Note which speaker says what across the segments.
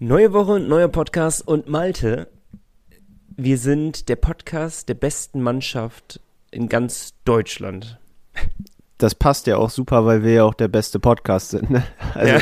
Speaker 1: Neue Woche, neuer Podcast und Malte. Wir sind der Podcast der besten Mannschaft in ganz Deutschland.
Speaker 2: Das passt ja auch super, weil wir ja auch der beste Podcast sind. Ne? Also
Speaker 1: Ja.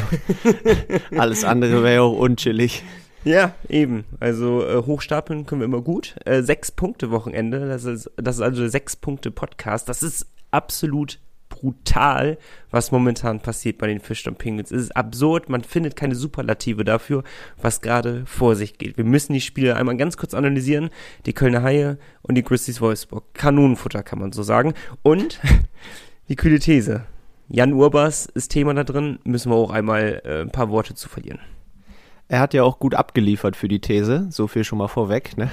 Speaker 2: alles andere wäre ja auch unchillig.
Speaker 1: Ja, eben. Also äh, hochstapeln können wir immer gut. Äh, sechs Punkte Wochenende, das ist, das ist also der sechs Punkte Podcast. Das ist absolut brutal, was momentan passiert bei den Fisch und Penguins. Es ist absurd, man findet keine Superlative dafür, was gerade vor sich geht. Wir müssen die Spiele einmal ganz kurz analysieren. Die Kölner Haie und die Grizzlies Wolfsburg. Kanonenfutter kann man so sagen. Und die kühle These. Jan Urbas ist Thema da drin, müssen wir auch einmal äh, ein paar Worte zu verlieren.
Speaker 2: Er hat ja auch gut abgeliefert für die These, so viel schon mal vorweg. Ne?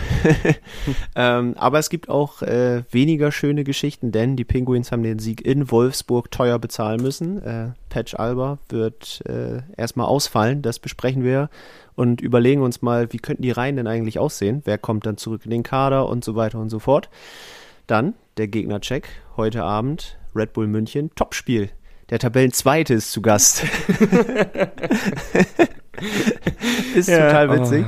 Speaker 2: ähm, aber es gibt auch äh, weniger schöne Geschichten, denn die Penguins haben den Sieg in Wolfsburg teuer bezahlen müssen. Äh, Patch Alba wird äh, erstmal ausfallen, das besprechen wir und überlegen uns mal, wie könnten die Reihen denn eigentlich aussehen? Wer kommt dann zurück in den Kader und so weiter und so fort. Dann der Gegnercheck heute Abend, Red Bull München, Topspiel. Der Tabellenzweite ist zu Gast. ist total witzig.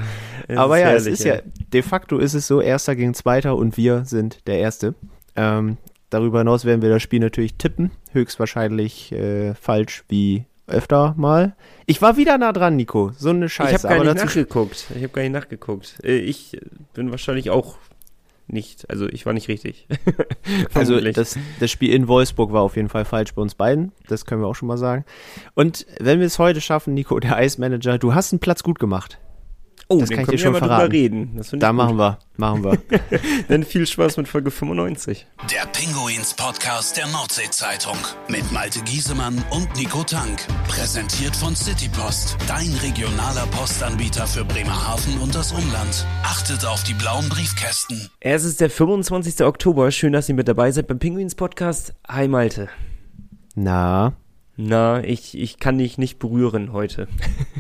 Speaker 1: Es
Speaker 2: Aber ja,
Speaker 1: herrlich,
Speaker 2: es ist ja, de facto ist es so, Erster gegen Zweiter und wir sind der Erste. Ähm, darüber hinaus werden wir das Spiel natürlich tippen. Höchstwahrscheinlich äh, falsch wie öfter mal. Ich war wieder nah dran, Nico. So eine Scheiße.
Speaker 1: Ich habe gar
Speaker 2: aber
Speaker 1: nicht nachgeguckt. Ich habe gar nicht nachgeguckt. Äh, Ich bin wahrscheinlich auch nicht, also ich war nicht richtig.
Speaker 2: Also das, das Spiel in Wolfsburg war auf jeden Fall falsch bei uns beiden. Das können wir auch schon mal sagen. Und wenn wir es heute schaffen, Nico, der Eismanager, du hast einen Platz gut gemacht.
Speaker 1: Oh,
Speaker 2: das kann ich
Speaker 1: können
Speaker 2: dir
Speaker 1: wir
Speaker 2: schon
Speaker 1: mal drüber
Speaker 2: verraten.
Speaker 1: reden.
Speaker 2: Da
Speaker 1: ich
Speaker 2: machen wir, machen wir.
Speaker 1: wir. Dann viel Spaß mit Folge 95.
Speaker 3: Der Pinguins Podcast der Nordsee-Zeitung mit Malte Giesemann und Nico Tank. Präsentiert von Citypost, dein regionaler Postanbieter für Bremerhaven und das Umland. Achtet auf die blauen Briefkästen.
Speaker 1: Es ist der 25. Oktober. Schön, dass ihr mit dabei seid beim Pinguins Podcast. Hi Malte.
Speaker 2: Na,
Speaker 1: Na, ich, ich kann dich nicht berühren heute.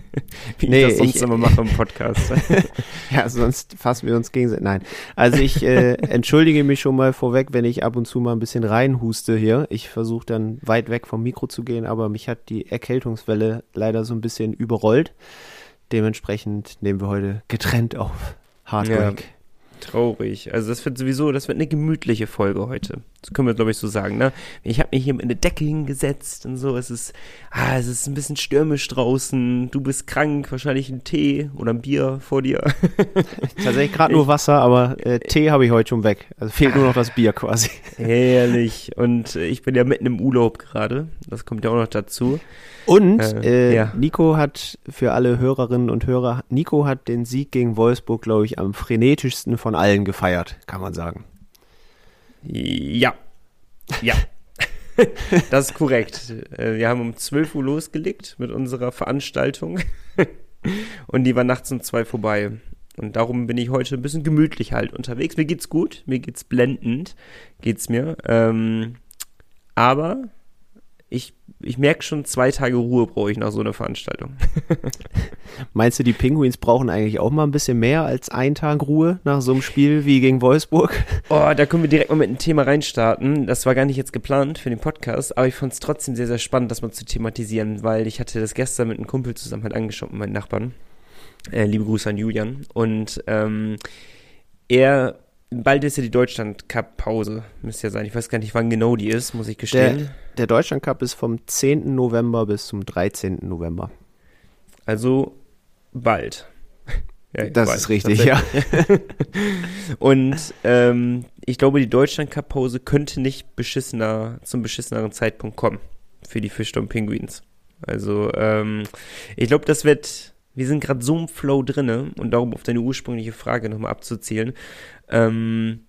Speaker 1: Wie
Speaker 2: Nee,
Speaker 1: ich das sonst
Speaker 2: ich-
Speaker 1: immer mache im Podcast.
Speaker 2: Ja, sonst fassen wir uns gegenseitig. Nein. Also ich äh, entschuldige mich schon mal vorweg, wenn ich ab und zu mal ein bisschen reinhuste hier. Ich versuche dann weit weg vom Mikro zu gehen, aber mich hat die Erkältungswelle leider so ein bisschen überrollt. Dementsprechend nehmen wir heute getrennt auf. Hard
Speaker 1: Ja. Traurig. Also das wird sowieso, das wird eine gemütliche Folge heute. Das können wir, glaube ich, so sagen, ne? Ich habe mich hier in eine Decke hingesetzt und so. Es ist, ah, es ist ein bisschen stürmisch draußen. Du bist krank, wahrscheinlich ein Tee oder ein Bier vor dir.
Speaker 2: Tatsächlich gerade nur Wasser, aber äh, Tee habe ich heute schon weg. Also fehlt nur noch das Bier quasi.
Speaker 1: Herrlich. Und ich bin ja mitten im Urlaub gerade. Das kommt ja auch noch dazu.
Speaker 2: Und
Speaker 1: Äh,
Speaker 2: äh,
Speaker 1: ja.
Speaker 2: Nico hat für alle Hörerinnen und Hörer, Nico hat den Sieg gegen Wolfsburg, glaube ich, am frenetischsten von allen gefeiert, kann man sagen.
Speaker 1: Ja. Ja. das ist korrekt. Äh, Wir haben um 12 Uhr losgelegt mit unserer Veranstaltung. Und die war nachts um zwei vorbei. Und darum bin ich heute ein bisschen gemütlich halt unterwegs. Mir geht's gut, mir geht's blendend, geht's mir. Ähm, aber ich, merke schon, zwei Tage Ruhe brauche ich nach so einer Veranstaltung.
Speaker 2: Meinst du, die Penguins brauchen eigentlich auch mal ein bisschen mehr als einen Tag Ruhe nach so einem Spiel wie gegen Wolfsburg?
Speaker 1: Oh, da können wir direkt mal mit einem Thema reinstarten. Das war gar nicht jetzt geplant für den Podcast, aber ich fand es trotzdem sehr, sehr spannend, das mal zu thematisieren, weil ich hatte das gestern mit einem Kumpel zusammen halt angeschaut, mit meinen Nachbarn. Äh, liebe Grüße an Julian. Und ähm, er, bald ist ja die Deutschland-Cup-Pause, müsste ja sein. Ich weiß gar nicht, wann genau die ist, muss ich gestehen.
Speaker 2: Der, der Deutschland Cup ist vom 10. November bis zum 13. November.
Speaker 1: Also bald. Ja,
Speaker 2: Das
Speaker 1: bald,
Speaker 2: ist richtig, ja.
Speaker 1: Und ähm, ich glaube, die Deutschland-Cup-Pause könnte nicht beschissener, zum beschisseneren Zeitpunkt kommen für die Fischstorm Penguins. Also, ähm, ich glaube, das wird, wir sind gerade so im Flow drinne und darum auf deine ursprüngliche Frage nochmal abzuzählen. Ähm,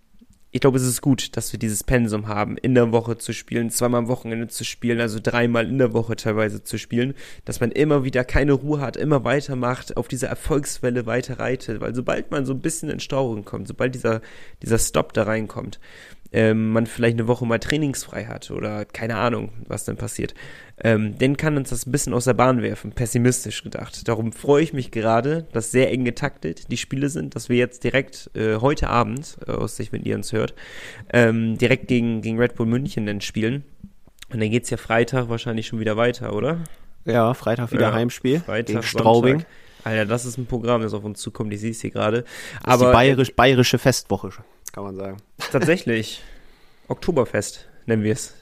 Speaker 1: ich glaube, es ist gut, dass wir dieses Pensum haben, in der Woche zu spielen, zweimal am Wochenende zu spielen, also dreimal in der Woche teilweise zu spielen, dass man immer wieder keine Ruhe hat, immer weitermacht, auf dieser Erfolgswelle weiter reitet, weil sobald man so ein bisschen in Stauung kommt, sobald dieser, dieser Stop da reinkommt, ähm, man vielleicht eine Woche mal trainingsfrei hat oder keine Ahnung, was dann passiert, ähm, dann kann uns das ein bisschen aus der Bahn werfen, pessimistisch gedacht. Darum freue ich mich gerade, dass sehr eng getaktet die Spiele sind, dass wir jetzt direkt äh, heute Abend, äh, aus Sicht, wenn ihr uns hört, ähm, direkt gegen, gegen Red Bull München dann spielen. Und dann geht's ja Freitag wahrscheinlich schon wieder weiter, oder?
Speaker 2: Ja, Freitag wieder
Speaker 1: Ja,
Speaker 2: Heimspiel
Speaker 1: Freitag,
Speaker 2: gegen Straubing.
Speaker 1: Sonntag. Alter, das ist ein Programm, das auf uns zukommt, ich sehe es hier gerade.
Speaker 2: Aber die bayerisch, bayerische Festwoche, kann man sagen.
Speaker 1: Tatsächlich. Oktoberfest nennen wir es.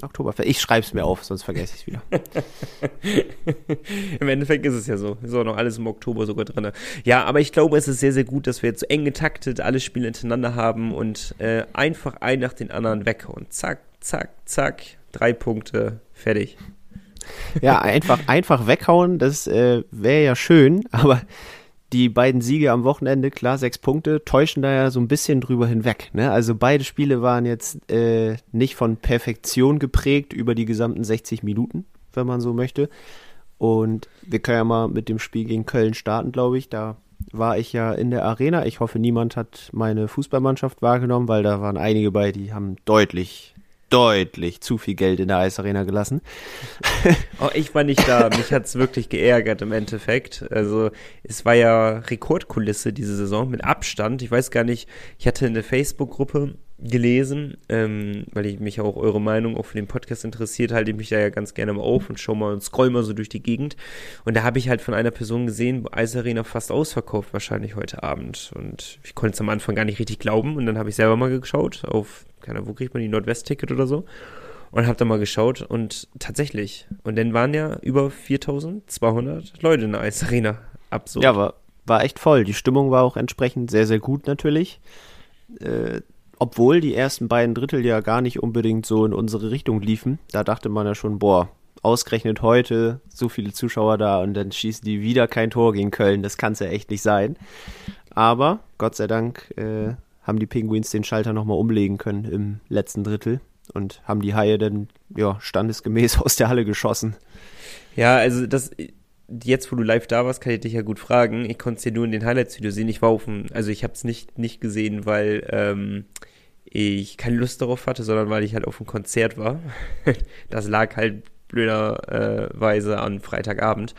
Speaker 2: Oktoberfest. Ich schreibe es mir auf, sonst vergesse ich es wieder.
Speaker 1: Im Endeffekt ist es ja so. Ist auch noch alles im Oktober sogar drin. Ja, aber ich glaube, es ist sehr, sehr gut, dass wir jetzt so eng getaktet alle Spiele hintereinander haben und äh, einfach ein nach den anderen weg und zack, zack, zack, drei Punkte, fertig.
Speaker 2: Ja, einfach, einfach weghauen, das äh, wäre ja schön, aber die beiden Siege am Wochenende, klar, sechs Punkte, täuschen da ja so ein bisschen drüber hinweg. Ne? Also beide Spiele waren jetzt äh, nicht von Perfektion geprägt über die gesamten 60 Minuten, wenn man so möchte. Und wir können ja mal mit dem Spiel gegen Köln starten, glaube ich. Da war ich ja in der Arena. Ich hoffe, niemand hat meine Fußballmannschaft wahrgenommen, weil da waren einige bei, die haben deutlich deutlich zu viel Geld in der Eisarena gelassen.
Speaker 1: Oh, ich war nicht da. Mich hat's wirklich geärgert im Endeffekt. Also es war ja Rekordkulisse diese Saison mit Abstand. Ich weiß gar nicht, ich hatte in der Facebook-Gruppe gelesen, ähm, weil ich mich auch eure Meinung auch für den Podcast interessiert, halte ich mich da ja ganz gerne mal auf und schau mal und scroll mal so durch die Gegend. Und da habe ich halt von einer Person gesehen, Eisarena fast ausverkauft wahrscheinlich heute Abend. Und ich konnte es am Anfang gar nicht richtig glauben. Und dann habe ich selber mal geschaut auf, keine wo kriegt man die Nordwest-Ticket oder so. Und habe da mal geschaut und tatsächlich. Und dann waren ja über 4200 Leute in der Eisarena. Absurd.
Speaker 2: Ja, war, war echt voll. Die Stimmung war auch entsprechend sehr, sehr gut natürlich. Äh, obwohl die ersten beiden Drittel ja gar nicht unbedingt so in unsere Richtung liefen. Da dachte man ja schon, boah, ausgerechnet heute so viele Zuschauer da und dann schießen die wieder kein Tor gegen Köln. Das kann es ja echt nicht sein. Aber Gott sei Dank äh, haben die Penguins den Schalter nochmal umlegen können im letzten Drittel und haben die Haie dann ja standesgemäß aus der Halle geschossen.
Speaker 1: Ja, also das jetzt, wo du live da warst, kann ich dich ja gut fragen. Ich konnte es ja nur in den Highlights-Videos sehen. Ich war auf dem, also ich habe es nicht, nicht gesehen, weil ähm, ich keine Lust darauf hatte, sondern weil ich halt auf dem Konzert war. das lag halt blöderweise an Freitagabend.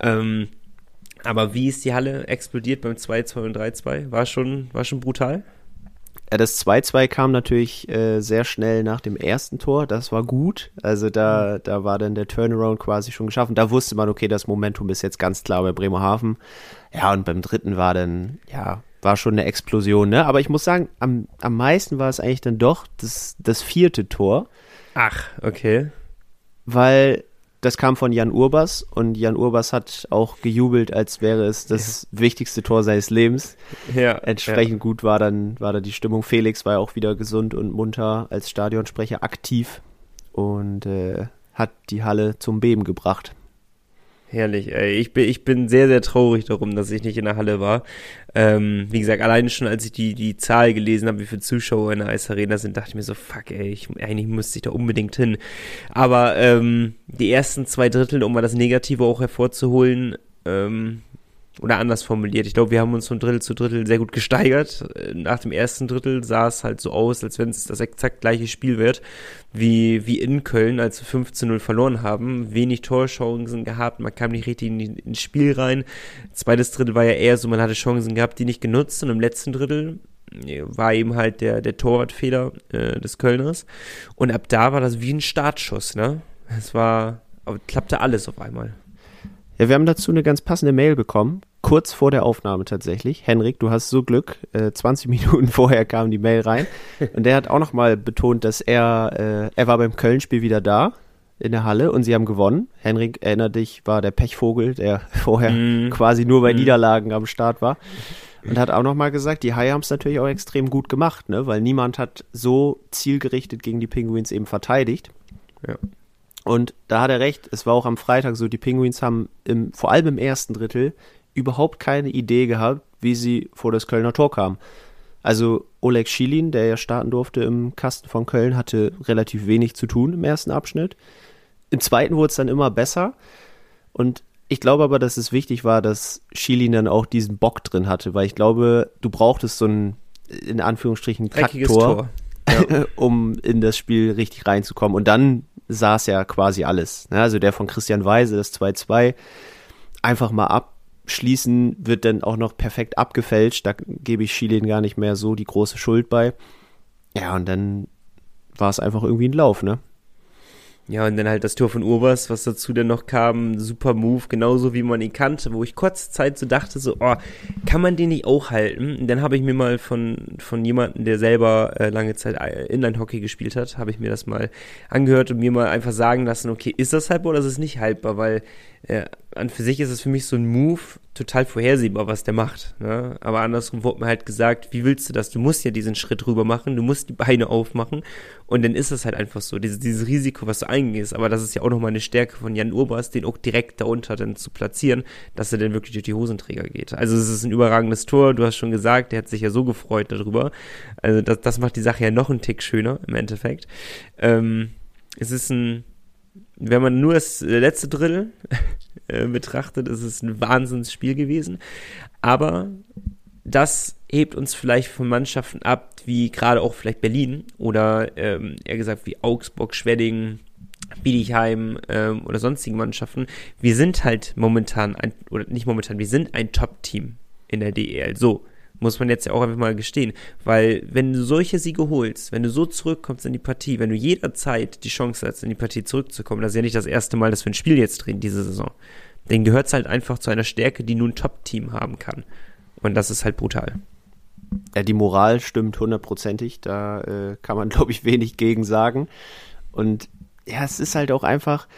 Speaker 1: Ähm, aber wie ist die Halle explodiert beim 2-2 und 3-2? War schon, war schon brutal?
Speaker 2: Ja, das 2-2 kam natürlich äh, sehr schnell nach dem ersten Tor. Das war gut. Also da, mhm. da war dann der Turnaround quasi schon geschaffen. Da wusste man, okay, das Momentum ist jetzt ganz klar bei Bremerhaven. Ja, und beim dritten war dann, ja, war schon eine Explosion, ne? Aber ich muss sagen, am, am meisten war es eigentlich dann doch das, das vierte Tor.
Speaker 1: Ach, okay.
Speaker 2: Weil das kam von Jan Urbas und Jan Urbas hat auch gejubelt, als wäre es das ja. wichtigste Tor seines Lebens. Ja, Entsprechend ja. gut war dann, war da die Stimmung. Felix war ja auch wieder gesund und munter als Stadionsprecher aktiv und äh, hat die Halle zum Beben gebracht.
Speaker 1: Herrlich, ey. Ich bin, ich bin sehr, sehr traurig darum, dass ich nicht in der Halle war. Ähm, wie gesagt, alleine schon, als ich die, die Zahl gelesen habe, wie viele Zuschauer in der Eisarena sind, dachte ich mir so, fuck, ey, ich, eigentlich müsste ich da unbedingt hin. Aber ähm, die ersten zwei Drittel, um mal das Negative auch hervorzuholen, ähm, oder anders formuliert, ich glaube, wir haben uns von Drittel zu Drittel sehr gut gesteigert. Nach dem ersten Drittel sah es halt so aus, als wenn es das exakt gleiche Spiel wird, wie, wie in Köln, als wir 15-0 verloren haben. Wenig Torchancen gehabt, man kam nicht richtig in, ins Spiel rein. Zweites Drittel war ja eher so, man hatte Chancen gehabt, die nicht genutzt. Und im letzten Drittel war eben halt der, der Torwartfehler äh, des Kölners. Und ab da war das wie ein Startschuss, ne? Es war, aber klappte alles auf einmal.
Speaker 2: Ja, wir haben dazu eine ganz passende Mail bekommen, kurz vor der Aufnahme tatsächlich. Henrik, du hast so Glück, äh, 20 Minuten vorher kam die Mail rein und der hat auch nochmal betont, dass er, äh, er war beim Köln-Spiel wieder da in der Halle und sie haben gewonnen. Henrik, erinnert dich, war der Pechvogel, der vorher mm. quasi nur bei mm. Niederlagen am Start war. Und hat auch nochmal gesagt, die Haie haben es natürlich auch extrem gut gemacht, ne? weil niemand hat so zielgerichtet gegen die Penguins eben verteidigt. Ja. Und da hat er recht, es war auch am Freitag so, die Penguins haben im, vor allem im ersten Drittel überhaupt keine Idee gehabt, wie sie vor das Kölner Tor kamen. Also Oleg Schilin, der ja starten durfte im Kasten von Köln, hatte relativ wenig zu tun im ersten Abschnitt. Im zweiten wurde es dann immer besser. Und ich glaube aber, dass es wichtig war, dass Schilin dann auch diesen Bock drin hatte, weil ich glaube, du brauchtest so ein, in Anführungsstrichen, Kacktor, ja. um in das Spiel richtig reinzukommen. Und dann saß ja quasi alles. Ne? Also der von Christian Weise, das 2-2, einfach mal abschließen, wird dann auch noch perfekt abgefälscht. Da gebe ich Chilin gar nicht mehr so die große Schuld bei. Ja, und dann war es einfach irgendwie ein Lauf, ne?
Speaker 1: Ja, und dann halt das Tor von Urbers, was dazu dann noch kam, super Move, genauso wie man ihn kannte, wo ich kurze Zeit so dachte, so, oh, kann man den nicht auch halten? Und dann habe ich mir mal von, von jemandem, der selber äh, lange Zeit äh, Inline-Hockey gespielt hat, habe ich mir das mal angehört und mir mal einfach sagen lassen, okay, ist das haltbar oder ist es nicht haltbar? Weil äh, an für sich ist es für mich so ein Move, total vorhersehbar, was der macht. Ne? Aber andersrum wurde mir halt gesagt, wie willst du das? Du musst ja diesen Schritt rüber machen, du musst die Beine aufmachen und dann ist es halt einfach so, dieses, dieses Risiko, was du eingehst. Aber das ist ja auch nochmal eine Stärke von Jan Urbas, den auch direkt darunter dann zu platzieren, dass er dann wirklich durch die Hosenträger geht. Also es ist ein überragendes Tor, du hast schon gesagt, der hat sich ja so gefreut darüber. Also das, das macht die Sache ja noch einen Tick schöner im Endeffekt. Ähm, es ist ein wenn man nur das letzte Drittel äh, betrachtet, ist es ein Wahnsinnsspiel gewesen. Aber das hebt uns vielleicht von Mannschaften ab, wie gerade auch vielleicht Berlin oder ähm, eher gesagt wie Augsburg, Schwedding, Biedigheim ähm, oder sonstigen Mannschaften. Wir sind halt momentan ein, oder nicht momentan, wir sind ein Top-Team in der DEL. So, muss man jetzt ja auch einfach mal gestehen. Weil, wenn du solche Siege holst, wenn du so zurückkommst in die Partie, wenn du jederzeit die Chance hast, in die Partie zurückzukommen, das ist ja nicht das erste Mal, dass wir ein Spiel jetzt drehen, diese Saison. Dann gehört es halt einfach zu einer Stärke, die nur ein Top-Team haben kann. Und das ist halt brutal.
Speaker 2: Ja, die Moral stimmt hundertprozentig. Da äh, kann man, glaube ich, wenig gegen sagen. Und ja, es ist halt auch einfach.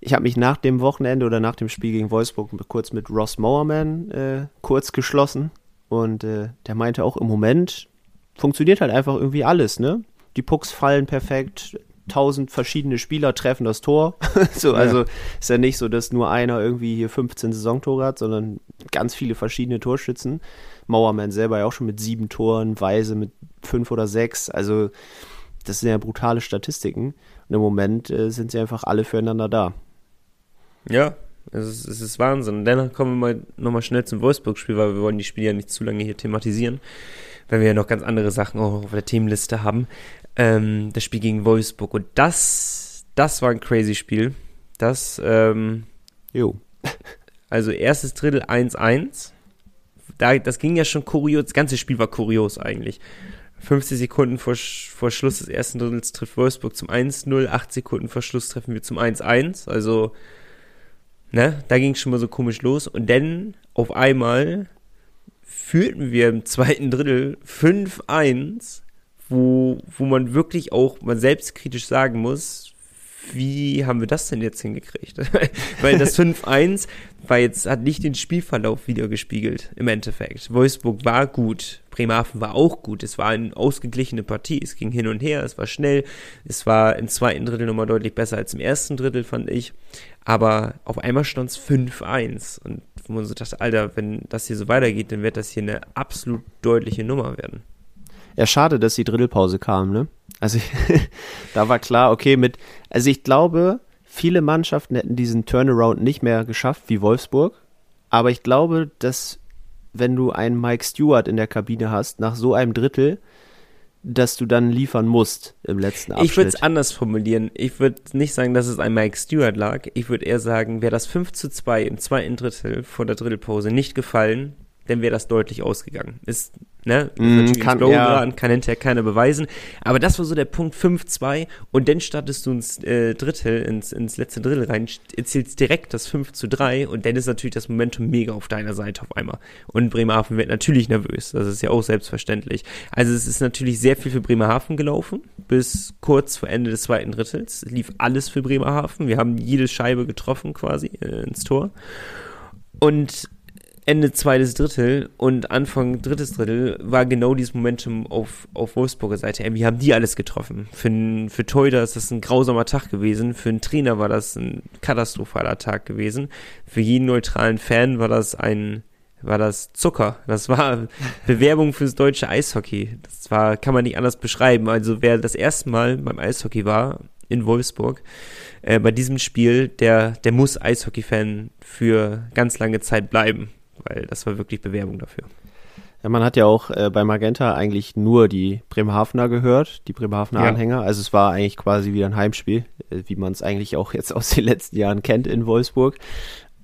Speaker 2: Ich habe mich nach dem Wochenende oder nach dem Spiel gegen Wolfsburg kurz mit Ross Mowerman äh, kurz geschlossen. Und äh, der meinte auch im Moment funktioniert halt einfach irgendwie alles, ne? Die Pucks fallen perfekt, tausend verschiedene Spieler treffen das Tor. so, also ja. ist ja nicht so, dass nur einer irgendwie hier 15 Saisontore hat, sondern ganz viele verschiedene Torschützen. Mauermann selber ja auch schon mit sieben Toren, Weise mit fünf oder sechs. Also das sind ja brutale Statistiken. Und im Moment äh, sind sie einfach alle füreinander da.
Speaker 1: Ja, es ist, es ist Wahnsinn. Dann kommen wir mal nochmal schnell zum Wolfsburg-Spiel, weil wir wollen die Spiele ja nicht zu lange hier thematisieren, weil wir ja noch ganz andere Sachen auch auf der Themenliste haben. Ähm, das Spiel gegen Wolfsburg. Und das, das war ein crazy Spiel. Das, ähm,
Speaker 2: jo.
Speaker 1: Also erstes Drittel 1-1. Da, das ging ja schon kurios. Das ganze Spiel war kurios eigentlich. 50 Sekunden vor, vor Schluss des ersten Drittels trifft Wolfsburg zum 1-0. 8 Sekunden vor Schluss treffen wir zum 1-1. Also Ne? Da ging es schon mal so komisch los. Und dann auf einmal führten wir im zweiten Drittel 5-1, wo, wo man wirklich auch mal selbstkritisch sagen muss, wie haben wir das denn jetzt hingekriegt? Weil das 5-1 war jetzt, hat nicht den Spielverlauf wieder gespiegelt, im Endeffekt. Wolfsburg war gut, Bremerhaven war auch gut, es war eine ausgeglichene Partie, es ging hin und her, es war schnell, es war im zweiten Drittel nochmal deutlich besser als im ersten Drittel, fand ich. Aber auf einmal stand es 5-1 und wo man so dachte, Alter, wenn das hier so weitergeht, dann wird das hier eine absolut deutliche Nummer werden.
Speaker 2: Ja, schade, dass die Drittelpause kam, ne? Also da war klar, okay, mit, also ich glaube, viele Mannschaften hätten diesen Turnaround nicht mehr geschafft wie Wolfsburg, aber ich glaube, dass wenn du einen Mike Stewart in der Kabine hast, nach so einem Drittel, dass du dann liefern musst im letzten Abschnitt.
Speaker 1: Ich würde es anders formulieren. Ich würde nicht sagen, dass es an Mike Stewart lag. Ich würde eher sagen, wäre das 5 zu 2 im zweiten Drittel vor der Drittelpause nicht gefallen, dann wäre das deutlich ausgegangen. Ist Ne?
Speaker 2: Mm, kann, ja.
Speaker 1: kann hinterher keiner beweisen. Aber das war so der Punkt 5-2 und dann startest du ins äh, Drittel, ins, ins letzte Drittel rein, erzielst direkt das 5 zu 3 und dann ist natürlich das Momentum mega auf deiner Seite auf einmal. Und Bremerhaven wird natürlich nervös. Das ist ja auch selbstverständlich. Also es ist natürlich sehr viel für Bremerhaven gelaufen, bis kurz vor Ende des zweiten Drittels. Es lief alles für Bremerhaven. Wir haben jede Scheibe getroffen quasi äh, ins Tor. Und Ende zweites Drittel und Anfang drittes Drittel war genau dieses Momentum auf, auf Wolfsburger Seite. Wie haben die alles getroffen? Für, für Teuter ist das ein grausamer Tag gewesen. Für einen Trainer war das ein katastrophaler Tag gewesen. Für jeden neutralen Fan war das ein, war das Zucker. Das war Bewerbung fürs deutsche Eishockey. Das war, kann man nicht anders beschreiben. Also wer das erste Mal beim Eishockey war in Wolfsburg, äh, bei diesem Spiel, der, der muss Eishockey-Fan für ganz lange Zeit bleiben weil das war wirklich Bewerbung dafür.
Speaker 2: Ja, man hat ja auch äh, bei Magenta eigentlich nur die Bremerhavener gehört, die Bremerhavener ja. Anhänger. Also es war eigentlich quasi wieder ein Heimspiel, äh, wie man es eigentlich auch jetzt aus den letzten Jahren kennt in Wolfsburg.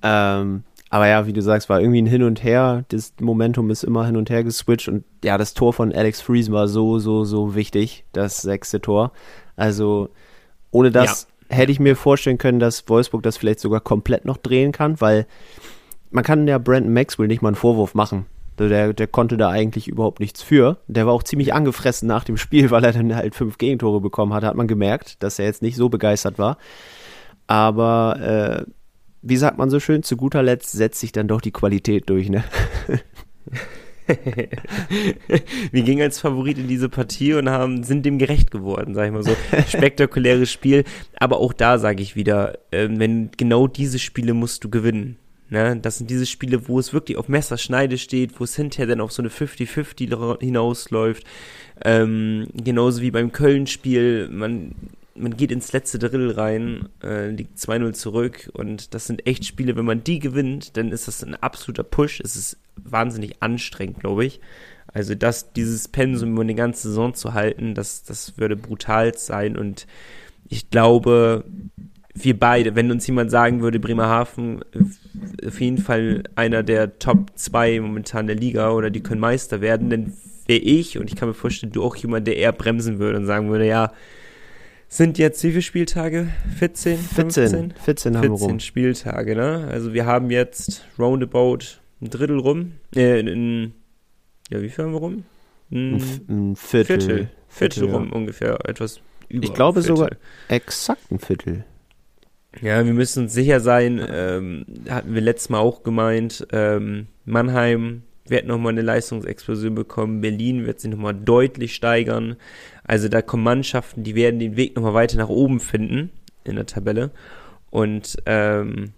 Speaker 2: Ähm, aber ja, wie du sagst, war irgendwie ein Hin und Her. Das Momentum ist immer hin und her geswitcht. Und ja, das Tor von Alex Friesen war so, so, so wichtig, das sechste Tor. Also ohne das hätte ich mir vorstellen können, dass Wolfsburg das vielleicht sogar komplett noch drehen kann, weil man kann ja Brandon Maxwell nicht mal einen Vorwurf machen. Der, der konnte da eigentlich überhaupt nichts für. Der war auch ziemlich angefressen nach dem Spiel, weil er dann halt fünf Gegentore bekommen hat. Hat man gemerkt, dass er jetzt nicht so begeistert war. Aber äh, wie sagt man so schön, zu guter Letzt setzt sich dann doch die Qualität durch, ne?
Speaker 1: wir gingen als Favorit in diese Partie und haben, sind dem gerecht geworden, sag ich mal so. Spektakuläres Spiel. Aber auch da sage ich wieder, äh, wenn genau diese Spiele musst du gewinnen. Ne? Das sind diese Spiele, wo es wirklich auf Messerschneide steht, wo es hinterher dann auf so eine 50-50 hinausläuft. Ähm, genauso wie beim Köln-Spiel. Man, man geht ins letzte Drittel rein, äh, liegt 2-0 zurück und das sind echt Spiele, wenn man die gewinnt, dann ist das ein absoluter Push. Es ist wahnsinnig anstrengend, glaube ich. Also das, dieses Pensum über eine ganze Saison zu halten, das, das würde brutal sein und ich glaube, wir beide, wenn uns jemand sagen würde, Bremerhaven auf jeden Fall einer der Top 2 momentan der Liga oder die können Meister werden, dann wäre ich und ich kann mir vorstellen, du auch jemand, der eher bremsen würde und sagen würde, ja, sind jetzt wie viele Spieltage? 14?
Speaker 2: 15? 14, 14 haben 14 wir rum.
Speaker 1: Spieltage, ne? Also wir haben jetzt roundabout ein Drittel rum. Äh, in, ja, wie viel haben wir rum?
Speaker 2: Ein, ein Viertel.
Speaker 1: Viertel, Viertel rum ja. ungefähr, etwas
Speaker 2: über Ich glaube sogar exakt ein Viertel.
Speaker 1: Ja, wir müssen uns sicher sein, ähm, hatten wir letztes Mal auch gemeint, ähm, Mannheim wird nochmal eine Leistungsexplosion bekommen, Berlin wird sich nochmal deutlich steigern. Also da kommen Mannschaften, die werden den Weg nochmal weiter nach oben finden in der Tabelle. Und ähm,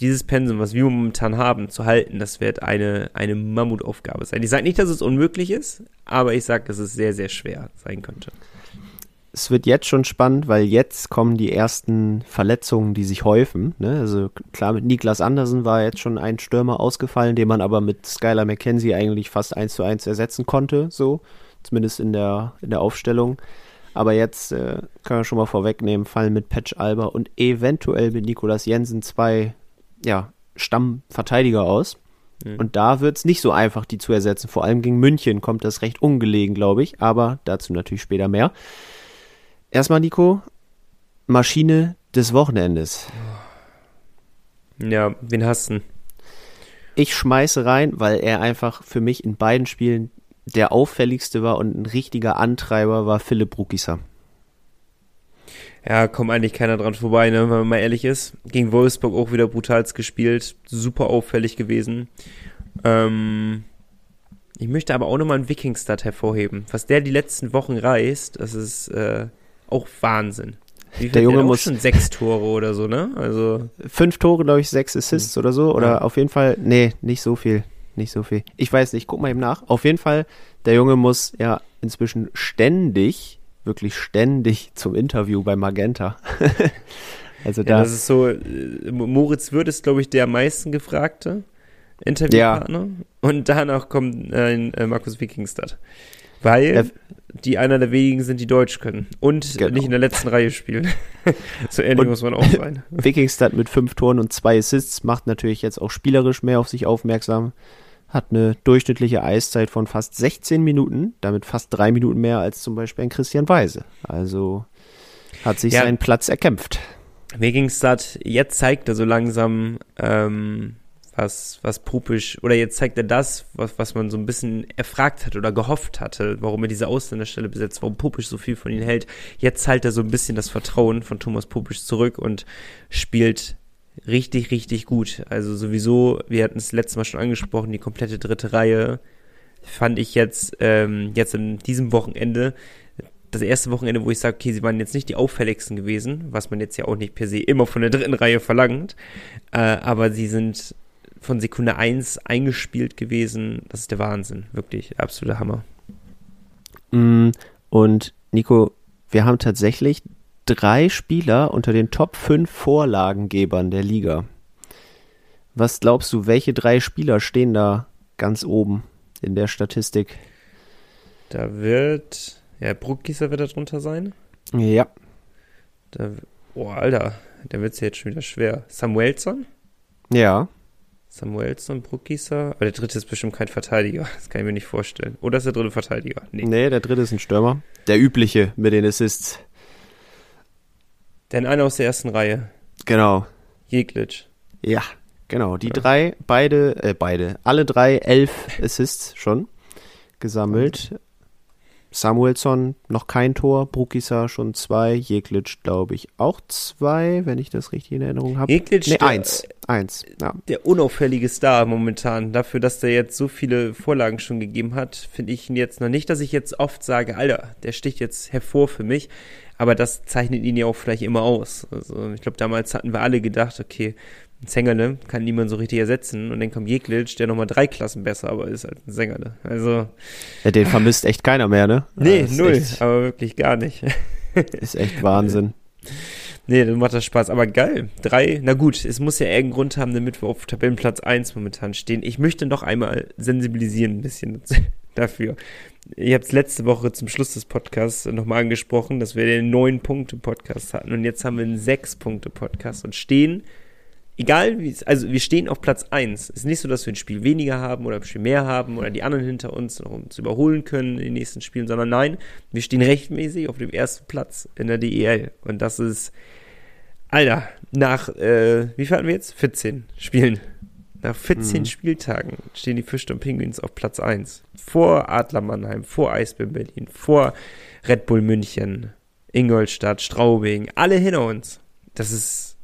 Speaker 1: dieses Pensum, was wir momentan haben, zu halten, das wird eine, eine Mammutaufgabe sein. Ich sage nicht, dass es unmöglich ist, aber ich sage, dass es sehr, sehr schwer sein könnte
Speaker 2: es wird jetzt schon spannend, weil jetzt kommen die ersten Verletzungen, die sich häufen. Ne? Also klar, mit Niklas Andersen war jetzt schon ein Stürmer ausgefallen, den man aber mit Skylar McKenzie eigentlich fast eins zu eins ersetzen konnte, so zumindest in der, in der Aufstellung. Aber jetzt äh, können wir schon mal vorwegnehmen, fallen mit Patch Alba und eventuell mit Nikolas Jensen zwei ja, Stammverteidiger aus. Mhm. Und da wird es nicht so einfach, die zu ersetzen. Vor allem gegen München kommt das recht ungelegen, glaube ich. Aber dazu natürlich später mehr. Erstmal, Nico, Maschine des Wochenendes.
Speaker 1: Ja, wen hast du?
Speaker 2: Ich schmeiße rein, weil er einfach für mich in beiden Spielen der auffälligste war und ein richtiger Antreiber war Philipp Rukisa.
Speaker 1: Ja, kommt eigentlich keiner dran vorbei, ne, wenn man mal ehrlich ist. Gegen Wolfsburg auch wieder brutals gespielt, super auffällig gewesen. Ähm, ich möchte aber auch nochmal einen Wikingstad hervorheben. Was der die letzten Wochen reißt, das ist äh, auch Wahnsinn.
Speaker 2: Der Junge muss
Speaker 1: schon sechs Tore oder so, ne? Also
Speaker 2: fünf Tore, glaube ich, sechs Assists mhm. oder so oder ja. auf jeden Fall, nee, nicht so viel, nicht so viel. Ich weiß nicht, guck mal eben nach. Auf jeden Fall, der Junge muss ja inzwischen ständig, wirklich ständig zum Interview bei Magenta.
Speaker 1: also da. Ja, das ist so, äh, Moritz Würth ist, glaube ich, der am meisten gefragte Interviewpartner. Ja. Und danach kommt äh, Markus Wikingstad. Weil ja. die einer der wenigen sind, die Deutsch können. Und genau. nicht in der letzten Reihe spielen. so ähnlich und muss man auch sein.
Speaker 2: Wikingstad mit fünf Toren und zwei Assists macht natürlich jetzt auch spielerisch mehr auf sich aufmerksam. Hat eine durchschnittliche Eiszeit von fast 16 Minuten, damit fast drei Minuten mehr als zum Beispiel ein Christian Weise. Also hat sich ja. seinen Platz erkämpft.
Speaker 1: Wikingstad, jetzt zeigt er so langsam, ähm, was, was Pupisch, oder jetzt zeigt er das, was, was man so ein bisschen erfragt hat oder gehofft hatte, warum er diese Ausländerstelle besetzt, warum Pupisch so viel von ihm hält. Jetzt zahlt er so ein bisschen das Vertrauen von Thomas Pupisch zurück und spielt richtig, richtig gut. Also sowieso, wir hatten es letztes Mal schon angesprochen, die komplette dritte Reihe fand ich jetzt, ähm, jetzt in diesem Wochenende das erste Wochenende, wo ich sage, okay, sie waren jetzt nicht die auffälligsten gewesen, was man jetzt ja auch nicht per se immer von der dritten Reihe verlangt, äh, aber sie sind von Sekunde 1 eingespielt gewesen. Das ist der Wahnsinn. Wirklich absoluter Hammer.
Speaker 2: Mm, und Nico, wir haben tatsächlich drei Spieler unter den Top 5 Vorlagengebern der Liga. Was glaubst du, welche drei Spieler stehen da ganz oben in der Statistik?
Speaker 1: Da wird, ja, Bruckgießer wird da drunter sein.
Speaker 2: Ja.
Speaker 1: Da, oh, Alter, da wird es jetzt schon wieder schwer. Samuelson?
Speaker 2: Ja.
Speaker 1: Samuelson, Bruckgießer. Aber der dritte ist bestimmt kein Verteidiger. Das kann ich mir nicht vorstellen. Oder ist der dritte Verteidiger?
Speaker 2: Nee. nee, der dritte ist ein Stürmer. Der übliche mit den Assists.
Speaker 1: Denn einer aus der ersten Reihe.
Speaker 2: Genau.
Speaker 1: Jeglitsch.
Speaker 2: Ja, genau. Die drei, beide, äh, beide, alle drei elf Assists schon gesammelt. Samuelsson noch kein Tor, Brukisa schon zwei, Jeglitsch glaube ich auch zwei, wenn ich das richtig in Erinnerung habe.
Speaker 1: Jeglitsch,
Speaker 2: nee,
Speaker 1: der-
Speaker 2: eins, eins, ja.
Speaker 1: Der unauffällige Star momentan. Dafür, dass der jetzt so viele Vorlagen schon gegeben hat, finde ich ihn jetzt noch nicht, dass ich jetzt oft sage, Alter, der sticht jetzt hervor für mich. Aber das zeichnet ihn ja auch vielleicht immer aus. Also ich glaube, damals hatten wir alle gedacht, okay, ein Sängerle kann niemand so richtig ersetzen. Und dann kommt Jeglitsch, der nochmal drei Klassen besser, aber ist halt ein Sängerle. Also,
Speaker 2: ja. Den vermisst echt keiner mehr, ne?
Speaker 1: nee,
Speaker 2: Ja,
Speaker 1: null,
Speaker 2: Echt,
Speaker 1: aber wirklich gar nicht.
Speaker 2: ist echt Wahnsinn.
Speaker 1: Nee, dann macht das Spaß. Aber geil. Drei, na gut, es muss ja irgendeinen Grund haben, damit wir auf Tabellenplatz 1 momentan stehen. Ich möchte noch einmal sensibilisieren ein bisschen dafür. Ich habe es letzte Woche zum Schluss des Podcasts nochmal angesprochen, dass wir den neun Punkte Podcast hatten und jetzt haben wir einen sechs Punkte Podcast und stehen, egal wie es, also wir stehen auf Platz 1. Es ist nicht so, dass wir ein Spiel weniger haben oder ein Spiel mehr haben oder die anderen hinter uns noch uns überholen können in den nächsten Spielen, sondern nein, wir stehen rechtmäßig auf dem ersten Platz in der DEL und das ist Alter, nach, äh, wie viel hatten wir jetzt? 14 Spielen. Nach 14
Speaker 2: Mhm.
Speaker 1: Spieltagen stehen die Fischton Penguins auf Platz 1. Vor Adler Mannheim, vor Eisbären Berlin, vor Red Bull München, Ingolstadt, Straubing, alle hinter uns. Das ist,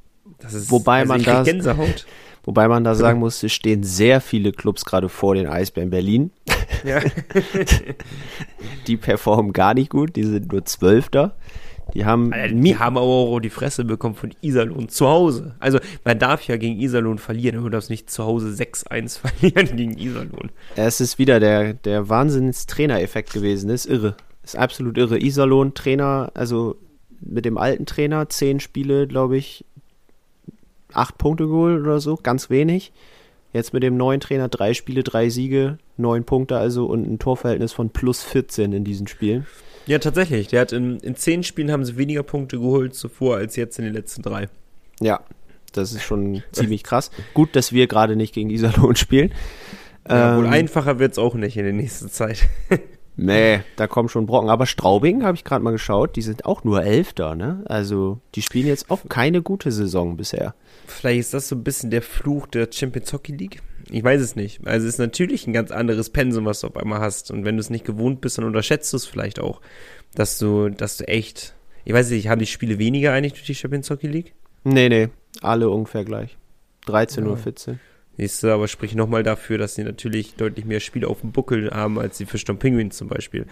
Speaker 1: ist,
Speaker 2: Wobei
Speaker 1: also
Speaker 2: man das-
Speaker 1: Gänsehaut.
Speaker 2: Wobei man da sagen muss, es stehen sehr viele Clubs gerade vor den Eisbären Berlin.
Speaker 1: ja.
Speaker 2: Die performen gar nicht gut, die sind nur Zwölfter. Die haben mi-
Speaker 1: die haben aber auch die Fresse bekommen von Iserlohn zu Hause. Also, man darf ja gegen Iserlohn verlieren, aber du darfst nicht zu Hause 6-1 verlieren gegen Iserlohn.
Speaker 2: Es ist wieder der, der Wahnsinns-Trainereffekt gewesen. Das ist irre. Das ist absolut irre. Iserlohn, Trainer, also mit dem alten Trainer, zehn Spiele, glaube ich, acht Punkte geholt oder so, ganz wenig. Jetzt mit dem neuen Trainer drei Spiele, drei Siege, neun Punkte also und ein Torverhältnis von plus 14 in diesen Spielen.
Speaker 1: Ja, tatsächlich. Der hat in, in zehn Spielen haben sie weniger Punkte geholt zuvor als jetzt in den letzten drei.
Speaker 2: Ja, das ist schon ziemlich krass. Gut, dass wir gerade nicht gegen Iserlohn spielen.
Speaker 1: Ja, wohl
Speaker 2: Ähm,
Speaker 1: einfacher wird's auch nicht in der nächsten Zeit.
Speaker 2: Nee, da kommen schon Brocken. Aber Straubing habe ich gerade mal geschaut, die sind auch nur Elfter, ne? Also die spielen jetzt auch keine gute Saison bisher.
Speaker 1: Vielleicht ist das so ein bisschen der Fluch der Champions Hockey League. Ich weiß es nicht. Also es ist natürlich ein ganz anderes Pensum, was du auf einmal hast. Und wenn du es nicht gewohnt bist, dann unterschätzt du es vielleicht auch, dass du, dass du echt, ich weiß nicht, haben die Spiele weniger eigentlich durch die Champions Hockey League?
Speaker 2: Nee, nee, alle ungefähr gleich. 13
Speaker 1: Ja.
Speaker 2: oder 14.
Speaker 1: Du, aber sprich nochmal dafür, dass sie natürlich deutlich mehr Spiele auf dem Buckel haben als die Fischton Penguins zum Beispiel.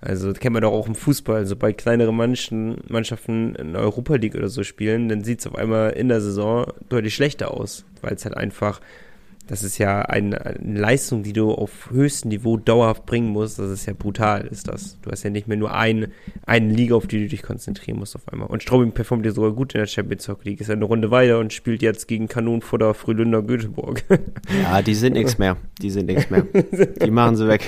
Speaker 1: Also das kennen wir doch auch im Fußball. Sobald kleinere Mannschaften, Mannschaften in der Europa League oder so spielen, dann sieht es auf einmal in der Saison deutlich schlechter aus, weil es halt einfach, das ist ja eine, eine Leistung, die du auf höchstem Niveau dauerhaft bringen musst. Das ist ja brutal, ist das. Du hast ja nicht mehr nur ein, eine Liga, auf die du dich konzentrieren musst auf einmal. Und Straubing performt ja sogar gut in der Champions Hockey League. Ist ja eine Runde weiter und spielt jetzt gegen Kanonenfutter Frühlinder Göteborg.
Speaker 2: Ja, die sind nichts mehr. Die sind nichts mehr. Die machen sie weg.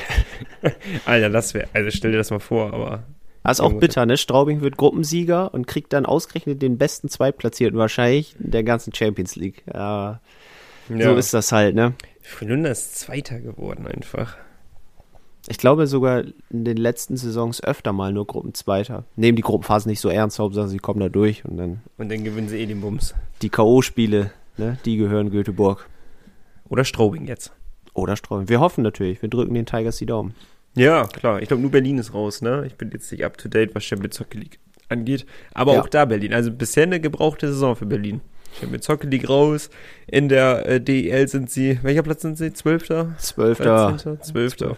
Speaker 1: Alter, das wäre, also stell dir das mal vor, aber
Speaker 2: Das ist auch bitter, ne? Straubing wird Gruppensieger und kriegt dann ausgerechnet den besten Zweitplatzierten wahrscheinlich der ganzen Champions League. Ja, So ist das halt, ne?
Speaker 1: Frühlinder ist Zweiter geworden einfach.
Speaker 2: Ich glaube sogar in den letzten Saisons öfter mal nur Gruppenzweiter. Nehmen die Gruppenphase nicht so ernst, Hauptsache sie kommen da durch und dann
Speaker 1: Und dann gewinnen sie eh den Bums.
Speaker 2: die K.O.-Spiele, ne? Die gehören Göteborg.
Speaker 1: Oder Straubing jetzt.
Speaker 2: Oder Straubing. Wir hoffen natürlich, wir drücken den Tigers die Daumen.
Speaker 1: Ja, klar. Ich glaube, nur Berlin ist raus, ne? Ich bin jetzt nicht up to date, was Champions Hockey League angeht. Aber
Speaker 2: Ja.
Speaker 1: auch da Berlin. Also bisher eine gebrauchte Saison für Berlin. Champions Hockey League raus. In der äh, DEL sind sie, welcher Platz sind sie? Zwölfter?
Speaker 2: Zwölfter.
Speaker 1: 13.? Zwölfter.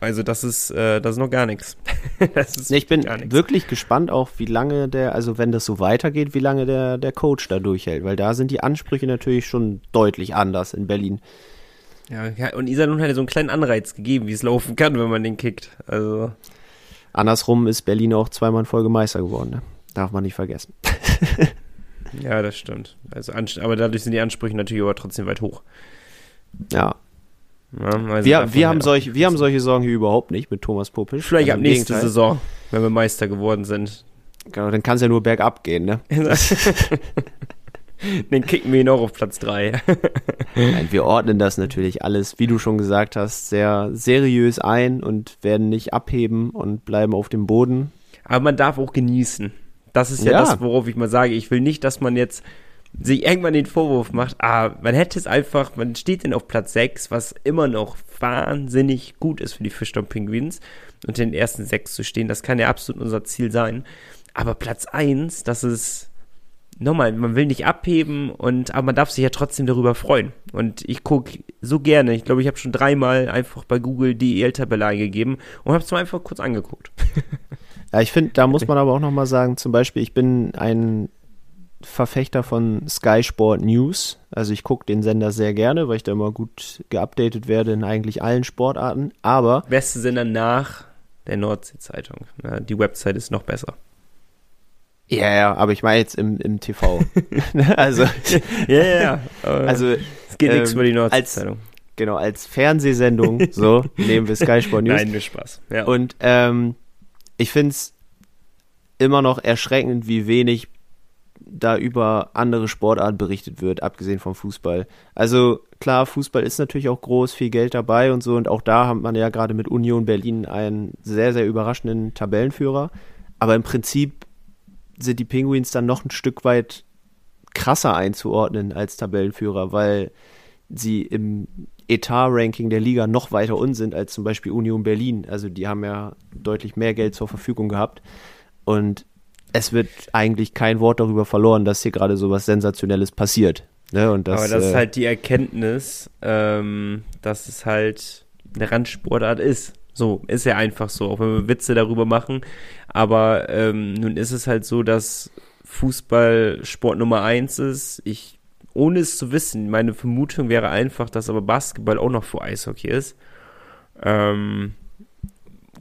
Speaker 1: Also das ist, äh, das ist noch gar nichts.
Speaker 2: Nee, ich bin wirklich gespannt auch, wie lange der, also wenn das so weitergeht, wie lange der, der Coach da durchhält, weil da sind die Ansprüche natürlich schon deutlich anders in Berlin.
Speaker 1: Ja, ja, und Iserlohn hat ja so einen kleinen Anreiz gegeben, wie es laufen kann, wenn man den kickt. Also,
Speaker 2: Andersrum ist Berlin auch zweimal in Folge Meister geworden, ne? Darf man nicht vergessen.
Speaker 1: ja, das stimmt. Also, aber dadurch sind die Ansprüche natürlich aber trotzdem weit hoch.
Speaker 2: Ja.
Speaker 1: Ja, also
Speaker 2: Wir, wir, haben solche, wir haben solche Sorgen hier überhaupt nicht mit Thomas Popisch.
Speaker 1: Vielleicht
Speaker 2: Also
Speaker 1: ab
Speaker 2: im
Speaker 1: nächste
Speaker 2: Gegenteil.
Speaker 1: Saison, wenn wir Meister geworden sind.
Speaker 2: Genau, dann kann es ja nur bergab gehen, ne?
Speaker 1: Dann kicken wir ihn auch auf Platz 3.
Speaker 2: Nein, wir ordnen das natürlich alles, wie du schon gesagt hast, sehr seriös ein und werden nicht abheben und bleiben auf dem Boden.
Speaker 1: Aber man darf auch genießen. Das ist ja,
Speaker 2: Ja.
Speaker 1: das, worauf ich mal sage. Ich will nicht, dass man jetzt sich irgendwann den Vorwurf macht, ah, man hätte es einfach, man steht denn auf Platz 6, was immer noch wahnsinnig gut ist für die Fischtown Penguins und in den ersten sechs zu stehen, das kann ja absolut unser Ziel sein. Aber Platz 1, das ist nochmal, man will nicht abheben und aber man darf sich ja trotzdem darüber freuen. Und ich gucke so gerne, ich glaube, ich habe schon dreimal einfach bei Google die EL-Tabelle eingegeben und habe es mal einfach kurz angeguckt.
Speaker 2: Ja, ich finde, da muss man aber auch nochmal sagen, zum Beispiel, ich bin ein Verfechter von Sky Sport News. Also ich gucke den Sender sehr gerne, weil ich da immer gut geupdatet werde in eigentlich allen Sportarten. Aber
Speaker 1: Beste Sender nach der Nordsee-Zeitung. Die Website ist noch besser.
Speaker 2: ja, ja, aber ich meine jetzt im, im TV. also,
Speaker 1: Ja, ja, ja.
Speaker 2: Also
Speaker 1: es geht nichts
Speaker 2: ähm,
Speaker 1: über die Nordsee-Zeitung.
Speaker 2: genau, als Fernsehsendung, so nehmen wir Sky Sport News.
Speaker 1: Nein, mir Spaß. Ja.
Speaker 2: Und ähm, ich finde es immer noch erschreckend, wie wenig da über andere Sportarten berichtet wird, abgesehen vom Fußball. Also klar, Fußball ist natürlich auch groß, viel Geld dabei und so. Und auch da hat man ja gerade mit Union Berlin einen sehr, sehr überraschenden Tabellenführer. Aber im Prinzip sind die Penguins dann noch ein Stück weit krasser einzuordnen als Tabellenführer, weil sie im Etat-Ranking der Liga noch weiter unten sind als zum Beispiel Union Berlin. Also die haben ja deutlich mehr Geld zur Verfügung gehabt. Und es wird eigentlich kein Wort darüber verloren, dass hier gerade so was Sensationelles passiert. Ne? Und das,
Speaker 1: Aber das ist
Speaker 2: äh,
Speaker 1: halt die Erkenntnis, ähm, dass es halt eine Randsportart ist. So, ist ja einfach so, auch wenn wir Witze darüber machen. Aber ähm, nun ist es halt so, dass Fußball Sport Nummer eins ist. Ich, ohne es zu wissen, meine Vermutung wäre einfach, dass aber Basketball auch noch vor Eishockey ist. Ähm,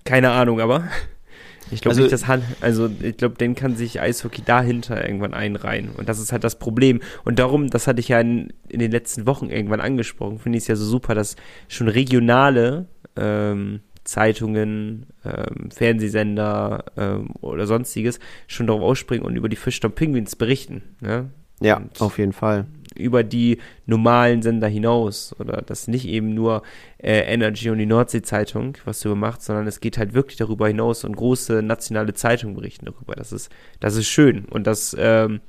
Speaker 1: keine Ahnung, aber ich glaube
Speaker 2: Also-
Speaker 1: nicht, dass Han, also ich glaube, den kann sich Eishockey dahinter irgendwann einreihen. Und das ist halt das Problem. Und darum, das hatte ich ja in, in den letzten Wochen irgendwann angesprochen, finde ich es ja so super, dass schon regionale ähm, Zeitungen, ähm, Fernsehsender ähm, oder sonstiges schon darauf ausspringen und über die Fischtown Penguins berichten. Ne?
Speaker 2: ja,
Speaker 1: und-
Speaker 2: auf jeden Fall.
Speaker 1: Über die normalen Sender hinaus oder das nicht eben nur äh, Energy und die Nordsee-Zeitung, was darüber macht, sondern es geht halt wirklich darüber hinaus und große nationale Zeitungen berichten darüber. Das ist, das ist schön und das, ähm,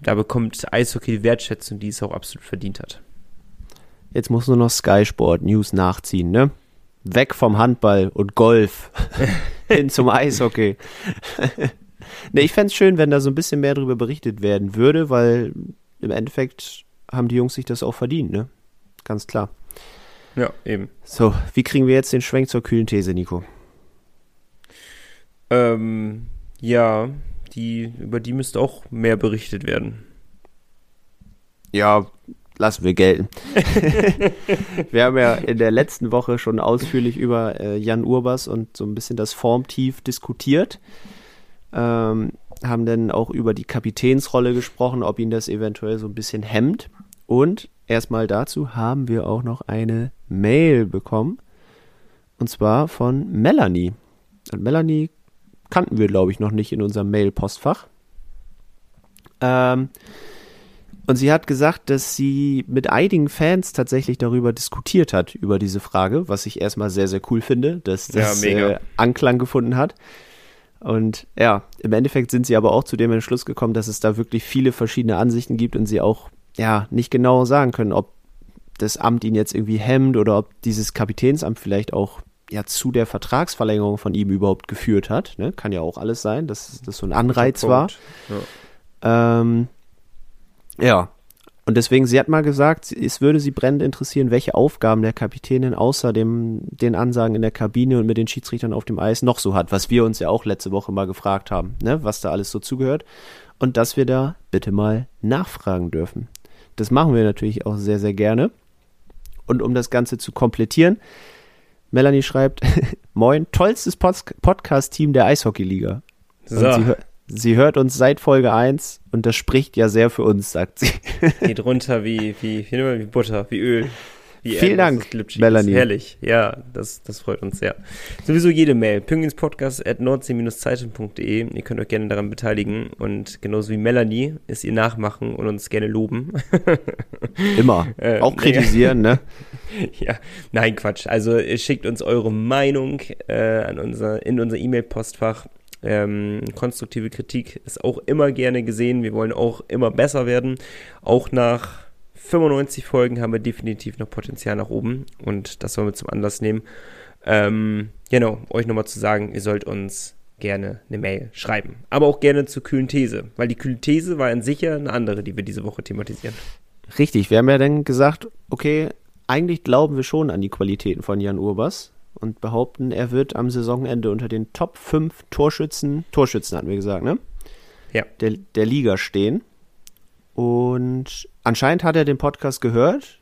Speaker 1: da bekommt Eishockey die Wertschätzung, die es auch absolut verdient hat.
Speaker 2: Jetzt muss nur noch Sky Sport News nachziehen, ne? Weg vom Handball und Golf hin zum Eishockey. ne, ich fänd's schön, wenn da so ein bisschen mehr darüber berichtet werden würde, weil im Endeffekt haben die Jungs sich das auch verdient, ne? Ganz klar.
Speaker 1: Ja, eben.
Speaker 2: So, wie kriegen wir jetzt den Schwenk zur kühlen These, Nico?
Speaker 1: Ähm, ja, die, über die müsste auch mehr berichtet werden.
Speaker 2: Ja, lassen wir gelten. wir haben ja in der letzten Woche schon ausführlich über äh, Jan Urbas und so ein bisschen das Formtief diskutiert. Ähm, haben dann auch über die Kapitänsrolle gesprochen, ob ihn das eventuell so ein bisschen hemmt. Und erstmal dazu haben wir auch noch eine Mail bekommen. Und zwar von Melanie. Und Melanie kannten wir, glaube ich, noch nicht in unserem Mail-Postfach. Ähm, und sie hat gesagt, dass sie mit einigen Fans tatsächlich darüber diskutiert hat, über diese Frage, was ich erstmal sehr, sehr cool finde, dass
Speaker 1: Ja,
Speaker 2: das
Speaker 1: mega.
Speaker 2: äh, Anklang gefunden hat. Und ja, im Endeffekt sind sie aber auch zu dem Entschluss gekommen, dass es da wirklich viele verschiedene Ansichten gibt und sie auch ja nicht genau sagen können, ob das Amt ihn jetzt irgendwie hemmt oder ob dieses Kapitänsamt vielleicht auch ja zu der Vertragsverlängerung von ihm überhaupt geführt hat. Ne? Kann ja auch alles sein, dass das so ein Anreiz war.
Speaker 1: Ja.
Speaker 2: Ähm, ja. Und deswegen, sie hat mal gesagt, es würde sie brennend interessieren, welche Aufgaben der Kapitänin außer dem, den Ansagen in der Kabine und mit den Schiedsrichtern auf dem Eis noch so hat, was wir uns ja auch letzte Woche mal gefragt haben, ne, was da alles so zugehört. Und dass wir da bitte mal nachfragen dürfen. Das machen wir natürlich auch sehr, sehr gerne. Und um das Ganze zu komplettieren, Melanie schreibt, Moin, tollstes Pod Podcast-Team der Eishockey-Liga.
Speaker 1: So,
Speaker 2: sie, hör- sie hört uns seit Folge 1 und das spricht ja sehr für uns, sagt sie.
Speaker 1: geht runter wie, wie, wie Butter, wie Öl. Wie
Speaker 2: Vielen Dank, Melanie.
Speaker 1: Ist herrlich. Ja, das, das freut uns sehr. Sowieso jede Mail. Pinguinspodcast at nordsee-zeitung.de. Ihr könnt euch gerne daran beteiligen. Und genauso wie Melanie ist ihr nachmachen und uns gerne loben.
Speaker 2: Immer.
Speaker 1: Äh,
Speaker 2: Auch kritisieren, ne?
Speaker 1: ja, nein, Quatsch. Also ihr schickt uns eure Meinung äh, an unser, in unser E-Mail-Postfach. Ähm, konstruktive Kritik ist auch immer gerne gesehen. Wir wollen auch immer besser werden. Auch nach 95 Folgen haben wir definitiv noch Potenzial nach oben und das wollen wir zum Anlass nehmen. Ähm, genau, euch nochmal zu sagen, ihr sollt uns gerne eine Mail schreiben. Aber auch gerne zur kühlen These, weil die kühlen These war an sich ja eine andere, die wir diese Woche thematisieren.
Speaker 2: Richtig, wir haben ja dann gesagt, okay, eigentlich glauben wir schon an die Qualitäten von Jan Urbas und behaupten, er wird am Saisonende unter den Top 5 Torschützen, Torschützen hatten wir gesagt, ne?
Speaker 1: Ja.
Speaker 2: Der, der Liga stehen. Und anscheinend hat er den Podcast gehört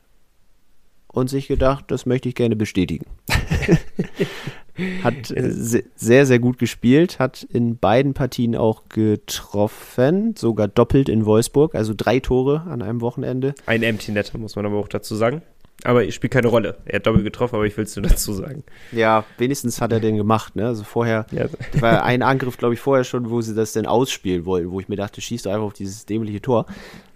Speaker 2: und sich gedacht, das möchte ich gerne bestätigen. hat se sehr, sehr gut gespielt, hat in beiden Partien auch getroffen, sogar doppelt in Wolfsburg, also drei Tore an einem Wochenende.
Speaker 1: Ein Empty Netter, muss man aber auch dazu sagen. Aber spielt keine Rolle. Er hat doppelt getroffen, aber ich will es nur dazu sagen.
Speaker 2: Ja, wenigstens hat er den gemacht, ne? Also vorher
Speaker 1: Ja.
Speaker 2: war ein Angriff, glaube ich, vorher schon, wo sie das denn ausspielen wollten, wo ich mir dachte, schießt einfach auf dieses dämliche Tor.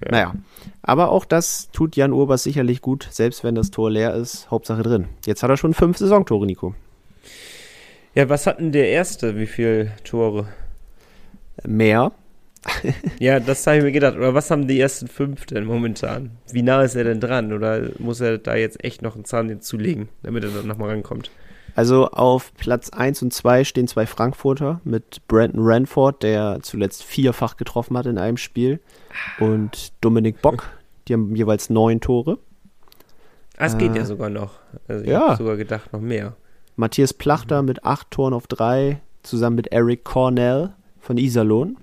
Speaker 1: Ja.
Speaker 2: Naja, aber auch das tut Jan Urbas sicherlich gut, selbst wenn das Tor leer ist, Hauptsache drin. Jetzt hat er schon fünf Saisontore, Nico.
Speaker 1: Ja, was hatten der erste? Wie viele Tore?
Speaker 2: Mehr.
Speaker 1: Ja, das habe ich mir gedacht. Oder was haben die ersten fünf denn momentan? Wie nah ist er denn dran? Oder muss er da jetzt echt noch einen Zahn hinzulegen, damit er dann nochmal rankommt?
Speaker 2: Also auf Platz 1 und 2 stehen zwei Frankfurter mit Brandon Ranford, der zuletzt vierfach getroffen hat in einem Spiel, und Dominik Bock. Die haben jeweils neun Tore.
Speaker 1: Ah, es geht
Speaker 2: Äh,
Speaker 1: ja sogar noch. Also ich
Speaker 2: ja.
Speaker 1: habe sogar gedacht, noch mehr.
Speaker 2: Matthias Plachter mit acht Toren auf drei, zusammen mit Eric Cornell von Iserlohn.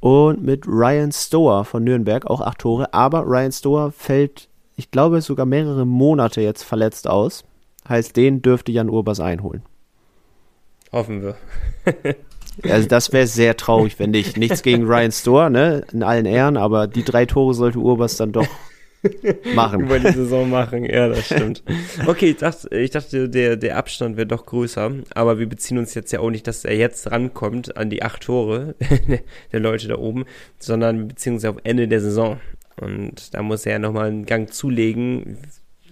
Speaker 2: Und mit Ryan Stower von Nürnberg auch acht Tore. Aber Ryan Stower fällt, ich glaube, sogar mehrere Monate jetzt verletzt aus. Heißt, den dürfte Jan Urbas einholen.
Speaker 1: Hoffen wir.
Speaker 2: Also das wäre sehr traurig, wenn nicht. Nichts gegen Ryan Stower, ne? In allen Ehren, aber die drei Tore sollte Urbas dann doch machen.
Speaker 1: Über die Saison machen, ja, das stimmt. Okay, ich dachte, ich dachte der, der Abstand wäre doch größer, aber wir beziehen uns jetzt ja auch nicht, dass er jetzt rankommt an die acht Tore der Leute da oben, sondern ja auf Ende der Saison. Und da muss er ja nochmal einen Gang zulegen.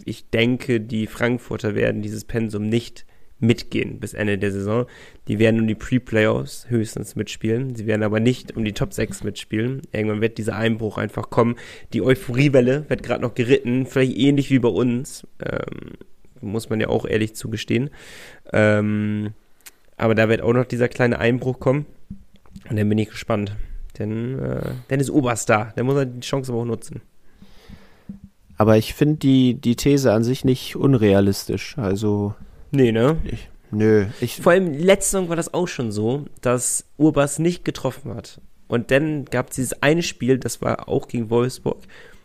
Speaker 1: Ich denke, die Frankfurter werden dieses Pensum nicht mitgehen bis Ende der Saison. Die werden um die Pre-Playoffs höchstens mitspielen. Sie werden aber nicht um die Top 6 mitspielen. Irgendwann wird dieser Einbruch einfach kommen. Die Euphoriewelle wird gerade noch geritten, vielleicht ähnlich wie bei uns. Ähm, muss man ja auch ehrlich zugestehen. Ähm, aber da wird auch noch dieser kleine Einbruch kommen. Und dann bin ich gespannt. Denn äh, dann ist Oberst da. Der muss er die Chance aber auch nutzen.
Speaker 2: Aber ich finde die, die These an sich nicht unrealistisch. Also,
Speaker 1: Nee, ne?
Speaker 2: ich, nö. Ich,
Speaker 1: Vor allem letzte Saison war das auch schon so, dass Urbas nicht getroffen hat. Und dann gab es dieses eine Spiel, das war auch gegen Wolfsburg.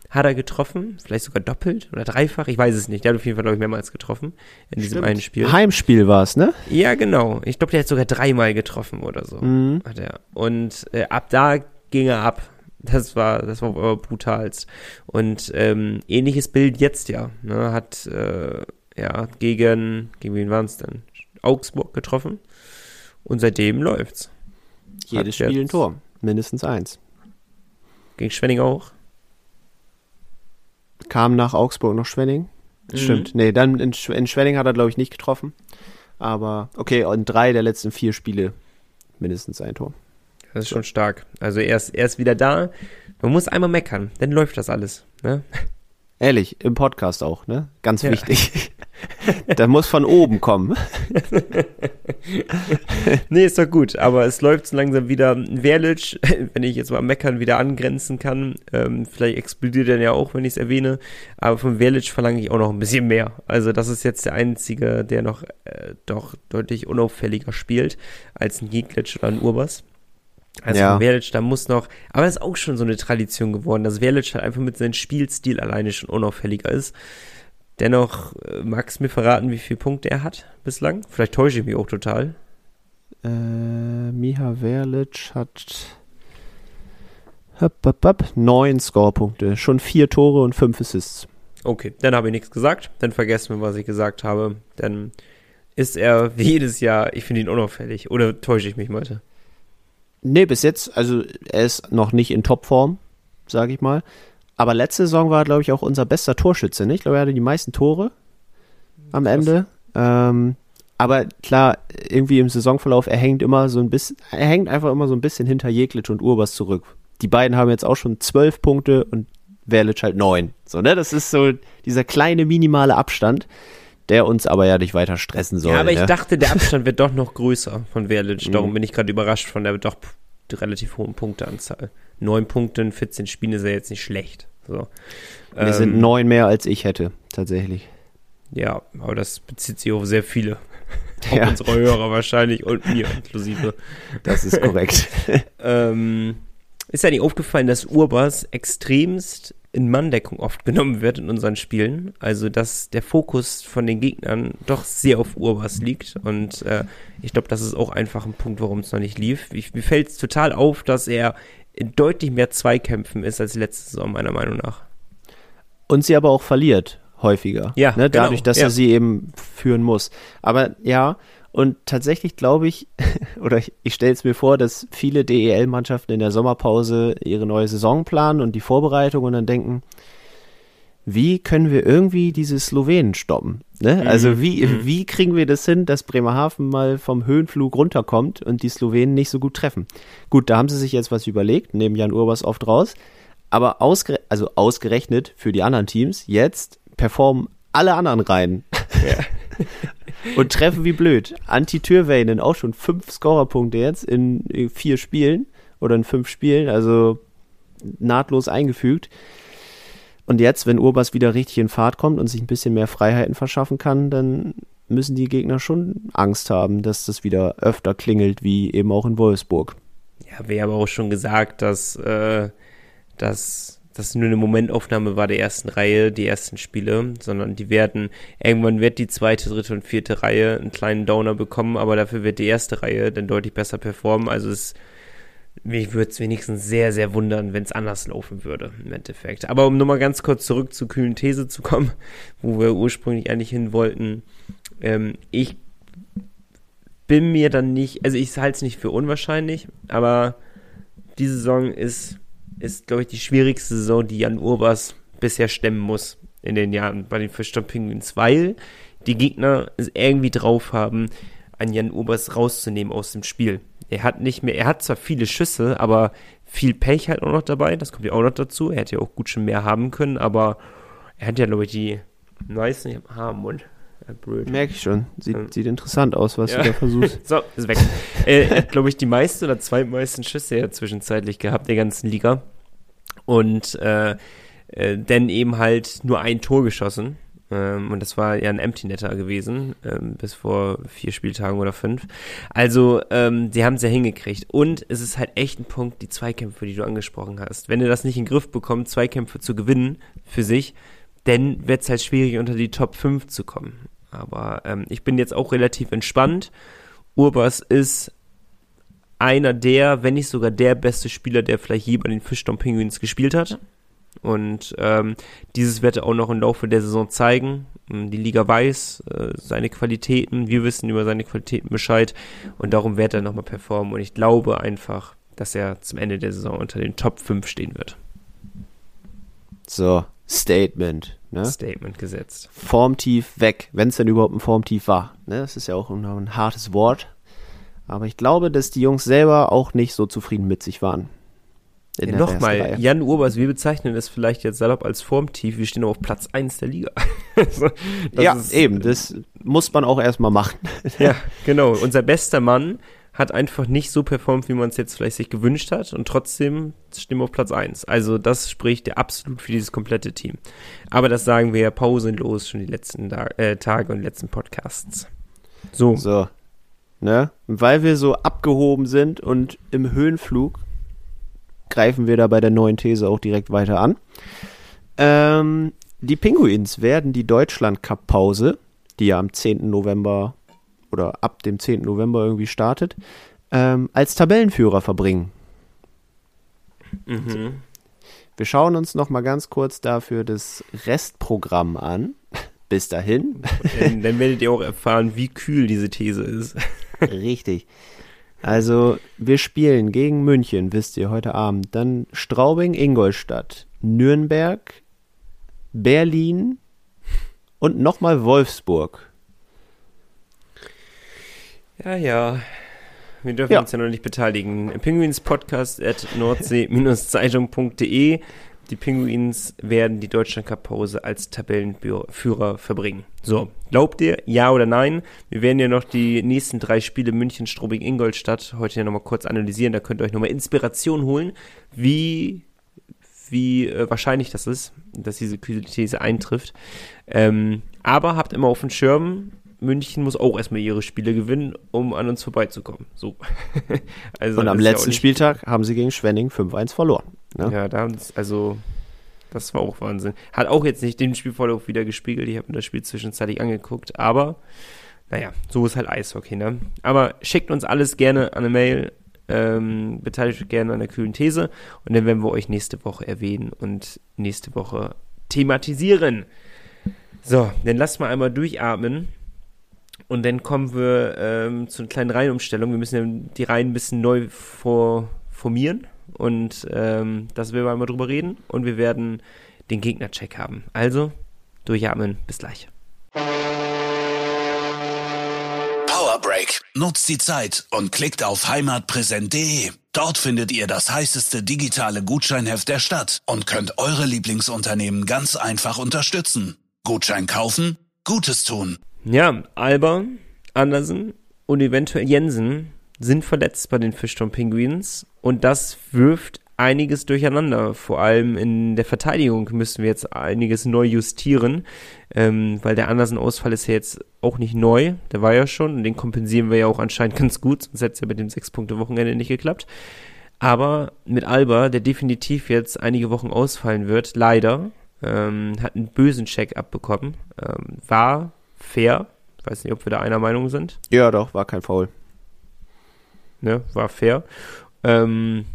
Speaker 1: Hat er getroffen, vielleicht sogar doppelt oder dreifach, ich weiß es nicht. Der hat auf jeden Fall, glaube ich, mehrmals getroffen in diesem
Speaker 2: Stimmt.
Speaker 1: einen Spiel.
Speaker 2: Heimspiel war es, ne?
Speaker 1: Ja, genau. Ich glaube, der hat sogar dreimal getroffen oder so.
Speaker 2: Mhm.
Speaker 1: Hat er. Und äh, ab da ging er ab. Das war, das war brutalst. Und ähm, ähnliches Bild jetzt ja. Ne, hat äh, ja gegen, gegen wen waren es denn? Augsburg getroffen. Und seitdem läuft's.
Speaker 2: Jedes
Speaker 1: Hat
Speaker 2: Spiel ein Tor. Mindestens eins.
Speaker 1: Gegen Schwenning auch.
Speaker 2: Kam nach Augsburg noch Schwenning.
Speaker 1: Mhm.
Speaker 2: Stimmt. Nee, dann in, Sch in Schwenning hat er, glaube ich, nicht getroffen. Aber okay, in drei der letzten vier Spiele mindestens ein Tor.
Speaker 1: Das ist schon stark. Also er ist, er ist wieder da. Man muss einmal meckern, dann läuft das alles. Ne?
Speaker 2: Ehrlich, im Podcast auch, ne? Ganz
Speaker 1: Ja.
Speaker 2: wichtig. da muss von oben kommen.
Speaker 1: Nee, ist doch gut, aber es läuft so langsam wieder. Verlic, wenn ich jetzt mal meckern wieder angrenzen kann, ähm, vielleicht explodiert er ja auch, wenn ich es erwähne, aber von Verlic verlange ich auch noch ein bisschen mehr. Also das ist jetzt der einzige, der noch äh, doch deutlich unauffälliger spielt als ein Jeglic oder ein Urbas. Also
Speaker 2: Ja.
Speaker 1: Verlic, da muss noch, aber das ist auch schon so eine Tradition geworden, dass Verlic halt einfach mit seinem Spielstil alleine schon unauffälliger ist. Dennoch, äh, magst du mir verraten, wie viele Punkte er hat bislang? Vielleicht täusche ich mich auch total.
Speaker 2: Äh, Miha Verlic hat hop, hop, hop, neun Scorepunkte. Schon vier Tore und fünf Assists.
Speaker 1: Okay, dann habe ich nichts gesagt. Dann vergessen wir, was ich gesagt habe. Dann ist er wie jedes Jahr, ich finde ihn unauffällig. Oder täusche ich mich, Leute?
Speaker 2: Nee, bis jetzt, also er ist noch nicht in Topform, sage ich mal. Aber letzte Saison war er, glaube ich, auch unser bester Torschütze, ne? Ich glaube, er hatte die meisten Tore am
Speaker 1: Krass.
Speaker 2: Ende. Ähm, aber klar, irgendwie im Saisonverlauf, er hängt immer so ein bisschen, er hängt einfach immer so ein bisschen hinter Jeglitsch und Urbas zurück. Die beiden haben jetzt auch schon zwölf Punkte und Verlic halt neun. So, ne? Das ist so dieser kleine minimale Abstand, der uns aber ja nicht weiter stressen soll.
Speaker 1: Ja, aber ich
Speaker 2: ne?
Speaker 1: dachte, der Abstand wird doch noch größer von Verlic.
Speaker 2: Mhm.
Speaker 1: Darum bin ich gerade überrascht von der doch relativ hohen Punkteanzahl. Neun Punkte in 14 Spielen ist ja jetzt nicht schlecht. So.
Speaker 2: Wir sind
Speaker 1: Ähm,
Speaker 2: neun mehr als ich hätte, tatsächlich.
Speaker 1: Ja, aber das bezieht sich auf sehr viele. Auf
Speaker 2: Ja.
Speaker 1: unsere Hörer wahrscheinlich und mir inklusive.
Speaker 2: Das ist korrekt.
Speaker 1: Ähm, ist ja nicht aufgefallen, dass Urbas extremst in Manndeckung oft genommen wird in unseren Spielen. Also, dass der Fokus von den Gegnern doch sehr auf Urbas liegt. Und äh, ich glaube, das ist auch einfach ein Punkt, warum es noch nicht lief. Ich, mir fällt es total auf, dass er in deutlich mehr Zweikämpfen ist als letzte Saison, meiner Meinung nach.
Speaker 2: und sie aber auch verliert häufiger.
Speaker 1: Ja,
Speaker 2: ne?
Speaker 1: genau,
Speaker 2: Dadurch, dass
Speaker 1: ja.
Speaker 2: er sie eben führen muss. Aber ja, und tatsächlich glaube ich, oder ich, ich stelle es mir vor, dass viele DEL-Mannschaften in der Sommerpause ihre neue Saison planen und die Vorbereitung und dann denken, wie können wir irgendwie diese Slowenen stoppen? Ne? Also wie, wie kriegen wir das hin, dass Bremerhaven mal vom Höhenflug runterkommt und die Slowenen nicht so gut treffen? Gut, da haben sie sich jetzt was überlegt, nehmen Jan Urbas oft raus, aber ausgere also ausgerechnet für die anderen Teams, jetzt performen alle anderen Reihen. und treffen wie blöd. Anti-Türweinen auch schon fünf Scorerpunkte jetzt in äh, vier Spielen oder in fünf Spielen, also nahtlos eingefügt. Und jetzt, wenn Urbas wieder richtig in Fahrt kommt und sich ein bisschen mehr Freiheiten verschaffen kann, dann müssen die Gegner schon Angst haben, dass das wieder öfter klingelt, wie eben auch in Wolfsburg.
Speaker 1: Ja, wir haben auch schon gesagt, dass, äh, dass das nur eine Momentaufnahme war der ersten Reihe, die ersten Spiele, sondern die werden, irgendwann wird die zweite, dritte und vierte Reihe einen kleinen Downer bekommen, aber dafür wird die erste Reihe dann deutlich besser performen. Also es, mich würde es wenigstens sehr, sehr wundern, wenn es anders laufen würde, im Endeffekt. Aber um nochmal ganz kurz zurück zur kühlen These zu kommen, wo wir ursprünglich eigentlich hin wollten, ähm, ich bin mir dann nicht, also ich halte es nicht für unwahrscheinlich, aber diese Saison ist, ist glaube ich, die schwierigste Saison, die Jan Urbas bisher stemmen muss in den Jahren bei den Fischtown Penguins, weil die Gegner es irgendwie drauf haben, einen Jan Urbas rauszunehmen aus dem Spiel. Er hat nicht mehr, er hat zwar viele Schüsse, aber viel Pech halt auch noch dabei, das kommt ja auch noch dazu. Er hätte ja auch gut schon mehr haben können, aber er hat ja, glaube ich, die meisten, ich hab Haar im Mund. Blöd.
Speaker 2: Merke ich schon. Sieht,
Speaker 1: Ähm.
Speaker 2: sieht interessant aus, was
Speaker 1: Ja.
Speaker 2: du da versuchst.
Speaker 1: So, ist weg. äh, er hat, glaube ich, die meisten oder zweitmeisten Schüsse ja zwischenzeitlich gehabt, der ganzen Liga. Und äh, äh, dann eben halt nur ein Tor geschossen. Ähm, und das war ja ein Empty Netter gewesen, ähm, bis vor vier Spieltagen oder fünf. Also, ähm, sie haben es ja hingekriegt. Und es ist halt echt ein Punkt, die Zweikämpfe, die du angesprochen hast. Wenn er das nicht in den Griff bekommt, Zweikämpfe zu gewinnen für sich, dann wird es halt schwierig, unter die Top 5 zu kommen. Aber ähm, ich bin jetzt auch relativ entspannt. Urbas ist einer der, wenn nicht sogar der beste Spieler, der vielleicht je bei den Fischtown Penguins gespielt hat. Und ähm, dieses wird er auch noch im Laufe der Saison zeigen. Ähm, Die Liga weiß äh, seine Qualitäten, wir wissen über seine Qualitäten Bescheid und darum wird er nochmal performen. Und ich glaube einfach, dass er zum Ende der Saison unter den Top 5 stehen wird.
Speaker 2: So, Statement. Ne?
Speaker 1: Statement gesetzt.
Speaker 2: Formtief weg, wenn es denn überhaupt ein Formtief war. Ne? Das ist ja auch noch ein hartes Wort. Aber ich glaube, dass die Jungs selber auch nicht so zufrieden mit sich waren. In
Speaker 1: Ja,
Speaker 2: der ersten
Speaker 1: Nochmal. Jan Urbers, wir bezeichnen es vielleicht jetzt salopp als Formtief, wir stehen auf Platz 1 der Liga. Also, das
Speaker 2: ja,
Speaker 1: ist-
Speaker 2: eben, das muss man auch erstmal machen.
Speaker 1: Ja, genau. Unser bester Mann hat einfach nicht so performt, wie man es jetzt vielleicht sich gewünscht hat und trotzdem stehen wir auf Platz 1. Also das spricht ja absolut für dieses komplette Team. Aber das sagen wir ja pausenlos schon die letzten da äh, Tage und letzten Podcasts. So,
Speaker 2: So. Ne? Weil wir so abgehoben sind und im Höhenflug, greifen wir da bei der neuen These auch direkt weiter an. Ähm, die Pinguins werden die Deutschland-Cup-Pause, die ja am 10. November oder ab dem 10. November irgendwie startet, ähm, als Tabellenführer verbringen.
Speaker 1: mhm.
Speaker 2: Wir schauen uns noch mal ganz kurz dafür das Restprogramm an. Bis dahin.
Speaker 1: dann, dann werdet ihr auch erfahren, wie kühl diese These ist.
Speaker 2: Richtig. Also, wir spielen gegen München, wisst ihr, heute Abend. Dann Straubing, Ingolstadt, Nürnberg, Berlin und nochmal Wolfsburg.
Speaker 1: Ja, ja. Wir dürfen
Speaker 2: Ja.
Speaker 1: uns ja noch nicht beteiligen. Pinguinspodcast at nordsee-zeitung.de. Die Pinguins werden die Deutschland-Cup-Pause als Tabellenführer verbringen. So, glaubt ihr, ja oder nein? Wir werden ja noch die nächsten drei Spiele München, Strobing, Ingolstadt heute ja nochmal kurz analysieren. Da könnt ihr euch nochmal Inspiration holen, wie, wie äh, wahrscheinlich das ist, dass diese These eintrifft. Ähm, aber habt immer auf dem Schirm, München muss auch erstmal ihre Spiele gewinnen, um an uns vorbeizukommen. So. also
Speaker 2: Und am
Speaker 1: ja
Speaker 2: letzten
Speaker 1: nicht-
Speaker 2: Spieltag haben sie gegen Schwenning 5-1 verloren. Ne?
Speaker 1: Ja, da haben sie, also, das war auch Wahnsinn. Hat auch jetzt nicht den Spielverlauf wieder gespiegelt. Ich habe mir das Spiel zwischenzeitlich angeguckt, aber naja, so ist halt Eishockey, ne? Aber schickt uns alles gerne an eine Mail, ähm, beteiligt euch gerne an der kühlen These und dann werden wir euch nächste Woche erwähnen und nächste Woche thematisieren. So, dann lasst mal einmal durchatmen. Und dann kommen wir ähm, zu einer kleinen Reihenumstellung. Wir müssen ja die Reihen ein bisschen neu vor, formieren. Und ähm, das werden wir einmal drüber reden. Und wir werden den Gegnercheck haben. Also, durchatmen. Bis gleich.
Speaker 3: Powerbreak. Nutzt die Zeit und klickt auf heimatpräsent.de. Dort findet ihr das heißeste digitale Gutscheinheft der Stadt und könnt eure Lieblingsunternehmen ganz einfach unterstützen. Gutschein kaufen, Gutes tun.
Speaker 1: Ja, Alba, Andersen und eventuell Jensen sind verletzt bei den Fischton Penguins. Und das wirft einiges durcheinander. Vor allem in der Verteidigung müssen wir jetzt einiges neu justieren, ähm, weil der Andersen-Ausfall ist ja jetzt auch nicht neu. Der war ja schon und den kompensieren wir ja auch anscheinend ganz gut, sonst hätte es ja mit dem Sechs-Punkte-Wochenende nicht geklappt. Aber mit Alba, der definitiv jetzt einige Wochen ausfallen wird, leider, ähm, hat einen bösen Check abbekommen. Ähm, war fair. Ich weiß nicht, ob wir da einer Meinung sind
Speaker 2: Ja, doch, war kein Foul.
Speaker 1: ne, war fair. Ähm,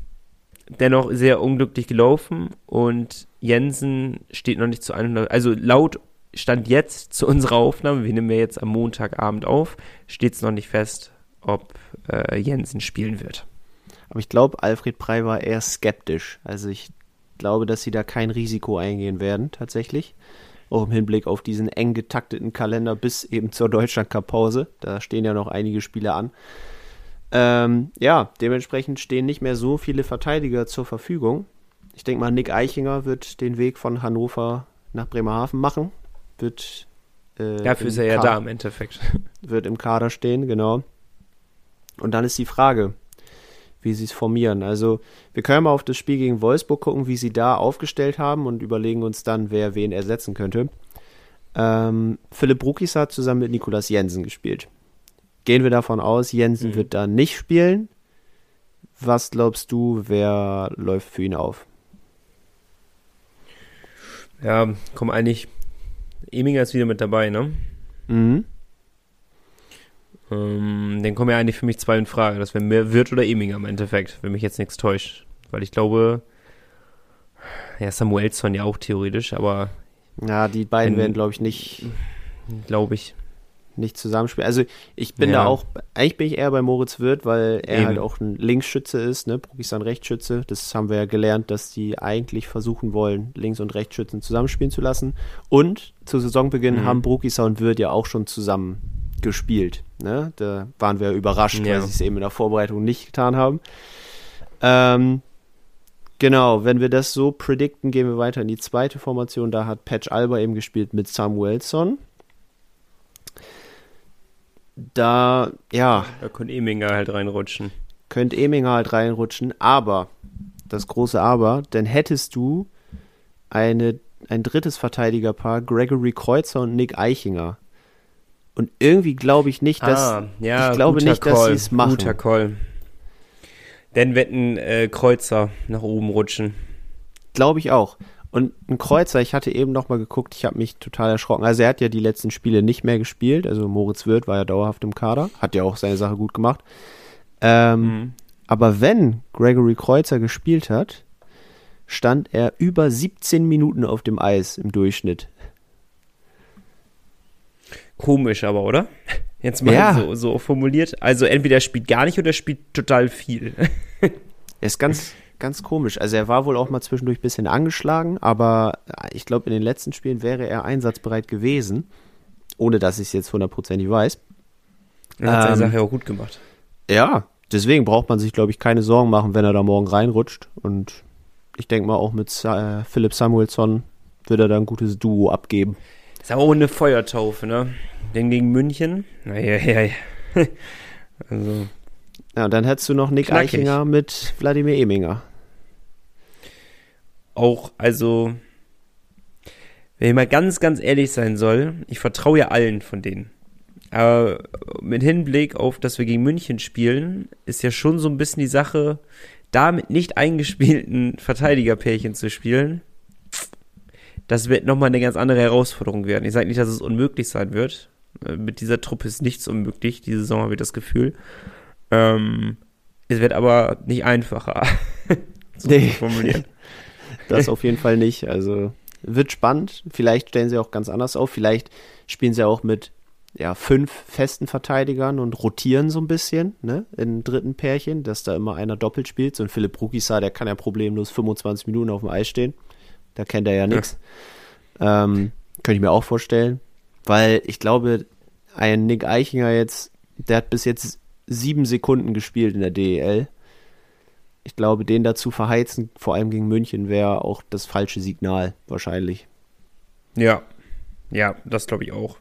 Speaker 1: dennoch sehr unglücklich gelaufen und Jensen steht noch nicht zu 100, also laut Stand jetzt zu unserer Aufnahme, wir nehmen ja jetzt am Montagabend auf, steht es noch nicht fest, ob äh, Jensen spielen wird.
Speaker 2: Aber ich glaube, Alfred Prey war eher skeptisch. Also ich glaube, dass sie da kein Risiko eingehen werden, tatsächlich. Auch im Hinblick auf diesen eng getakteten Kalender bis eben zur Deutschland-Cup-Pause. Da stehen ja noch einige Spiele an. Ähm, ja, dementsprechend stehen nicht mehr so viele Verteidiger zur Verfügung. Ich denke mal, Nick Eichinger wird den Weg von Hannover nach Bremerhaven machen. Wird, äh,
Speaker 1: Dafür ist er ja da im Endeffekt.
Speaker 2: wird im Kader stehen, genau. Und dann ist die Frage, wie sie es formieren. Also wir können mal auf das Spiel gegen Wolfsburg gucken, wie sie da aufgestellt haben und überlegen uns dann, wer wen ersetzen könnte. Ähm, Philipp Brukis hat zusammen mit Nikolas Jensen gespielt. Gehen wir davon aus, Jensen
Speaker 1: Mhm.
Speaker 2: wird da nicht spielen. Was glaubst du, wer läuft für ihn auf?
Speaker 1: Ja, komm eigentlich, Eminger ist wieder mit dabei, ne?
Speaker 2: Mhm.
Speaker 1: Ähm, dann kommen ja eigentlich für mich zwei in Frage. Das wäre mehr Wirt oder Eminger im Endeffekt, wenn mich jetzt nichts täuscht. Weil ich glaube, ja, Samuelsson ja auch theoretisch, aber
Speaker 2: Ja, die beiden
Speaker 1: Wenn-
Speaker 2: werden, glaube ich, nicht,
Speaker 1: glaube ich.
Speaker 2: nicht zusammenspielen. Also ich bin
Speaker 1: Ja.
Speaker 2: da auch, eigentlich bin ich eher bei Moritz Wirth, weil er
Speaker 1: Eben.
Speaker 2: halt auch ein Linksschütze ist, ne? Bruck ist ein Rechtsschütze. Das haben wir ja gelernt, dass die eigentlich versuchen wollen, Links- und Rechtsschützen zusammenspielen zu lassen. Und zu Saisonbeginn
Speaker 1: Mhm.
Speaker 2: haben Brukisa und Wirth ja auch schon zusammen gespielt. Ne? Da waren wir überrascht,
Speaker 1: Ja.
Speaker 2: weil sie es eben in der Vorbereitung nicht getan haben. Ähm, genau, wenn wir das so predikten, gehen wir weiter in die zweite Formation. Da hat Patch Alba eben gespielt mit Samuelson. Da, ja,
Speaker 1: Da könnte Eminger halt reinrutschen.
Speaker 2: könnte Eminger halt reinrutschen, aber, das große Aber, dann hättest du eine, ein drittes Verteidigerpaar, Gregory Kreuzer und Nick Eichinger. Und irgendwie glaube ich nicht, dass,
Speaker 1: ah, ja,
Speaker 2: ich glaube nicht, dass
Speaker 1: Call,
Speaker 2: sie es machen.
Speaker 1: Guter Call. Dann wetten äh, Kreuzer nach oben rutschen.
Speaker 2: glaube ich auch. Und ein Kreuzer, ich hatte eben noch mal geguckt, ich habe mich total erschrocken. Also er hat ja die letzten Spiele nicht mehr gespielt, also Moritz Wirth war ja dauerhaft im Kader, hat ja auch seine Sache gut gemacht. Ähm,
Speaker 1: Mhm.
Speaker 2: Aber wenn Gregory Kreuzer gespielt hat, stand er über 17 Minuten auf dem Eis im Durchschnitt.
Speaker 1: Komisch aber, oder? Jetzt mal
Speaker 2: Ja.
Speaker 1: so, so formuliert. Also entweder er spielt gar nicht oder er spielt total viel.
Speaker 2: Er ist ganz, ganz komisch. Also er war wohl auch mal zwischendurch ein bisschen angeschlagen, aber ich glaube, in den letzten Spielen wäre er einsatzbereit gewesen, ohne dass ich es jetzt hundertprozentig weiß.
Speaker 1: Er hat seine
Speaker 2: Ähm,
Speaker 1: Sache ja auch gut gemacht.
Speaker 2: Ja, deswegen braucht man sich, glaube ich, keine Sorgen machen, wenn er da morgen reinrutscht. Und ich denke mal, auch mit äh, Philipp Samuelsson wird er da ein gutes Duo abgeben.
Speaker 1: Ist aber auch eine Feuertaufe, ne? Denn gegen München, naja, ja, ja. Also,
Speaker 2: Ja, dann hättest du noch Nick
Speaker 1: Knackig.
Speaker 2: Eichinger mit Wladimir Eminger.
Speaker 1: auch, also, wenn ich mal ganz, ganz ehrlich sein soll, ich vertraue ja allen von denen. Aber mit Hinblick auf, dass wir gegen München spielen, ist ja schon so ein bisschen die Sache, da mit nicht eingespielten Verteidigerpärchen zu spielen, das wird nochmal eine ganz andere Herausforderung werden. Ich sage nicht, dass es unmöglich sein wird. Äh, Mit dieser Truppe ist nichts unmöglich. Diese Saison habe ich das Gefühl. Ähm, es wird aber nicht einfacher. so
Speaker 2: Nee.
Speaker 1: formulieren.
Speaker 2: Das auf jeden Fall nicht. Also wird spannend. Vielleicht stellen sie auch ganz anders auf. Vielleicht spielen sie auch mit ja, fünf festen Verteidigern und rotieren so ein bisschen, ne, in dritten Pärchen, dass da immer einer doppelt spielt. So ein Philipp Rukisa, der kann ja problemlos 25 Minuten auf dem Eis stehen. Da kennt er ja nichts. Ähm, könnte ich mir auch vorstellen. Weil ich glaube, ein Nick Eichinger jetzt, der hat bis jetzt sieben Sekunden gespielt in der DEL. Ich glaube, den dazu verheizen, vor allem gegen München, wäre auch das falsche Signal, wahrscheinlich.
Speaker 1: Ja, ja, das glaube ich auch.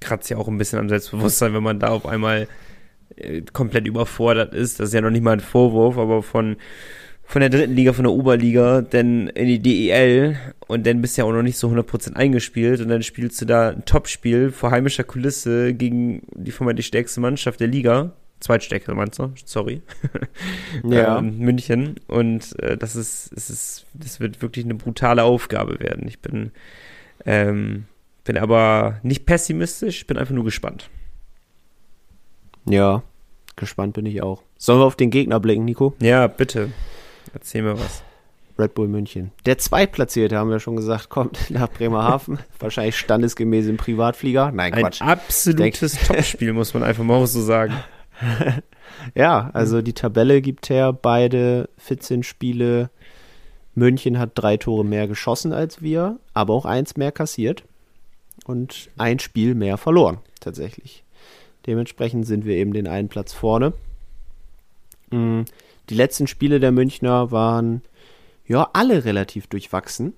Speaker 1: Kratzt ja auch ein bisschen am Selbstbewusstsein, wenn man da auf einmal äh, komplett überfordert ist. Das ist ja noch nicht mal ein Vorwurf, aber von, von der dritten Liga, von der Oberliga, dann in die DEL und dann bist du ja auch noch nicht so 100% eingespielt und dann spielst du da ein Topspiel vor heimischer Kulisse gegen die vermeintlich stärkste Mannschaft der Liga. Zweitstärkste meinst du? Sorry.
Speaker 2: Ja.
Speaker 1: ähm, München. Und äh, das ist, es ist, das wird wirklich eine brutale Aufgabe werden. Ich bin, ähm, bin aber nicht pessimistisch, ich bin einfach nur gespannt.
Speaker 2: Ja, gespannt bin ich auch. Sollen wir auf den Gegner blicken, Nico?
Speaker 1: Ja, bitte. Erzähl mir was.
Speaker 2: Red Bull München. Der Zweitplatzierte, haben wir schon gesagt, kommt nach Bremerhaven. Wahrscheinlich standesgemäß im Privatflieger. Nein,
Speaker 1: Ein
Speaker 2: Quatsch.
Speaker 1: absolutes Topspiel, muss man einfach mal so sagen.
Speaker 2: Ja, also die Tabelle gibt her, beide 14 Spiele. München hat drei Tore mehr geschossen als wir, aber auch eins mehr kassiert und ein Spiel mehr verloren, tatsächlich. Dementsprechend sind wir eben den einen Platz vorne. Mm, Die letzten Spiele der Münchner waren ja alle relativ durchwachsen.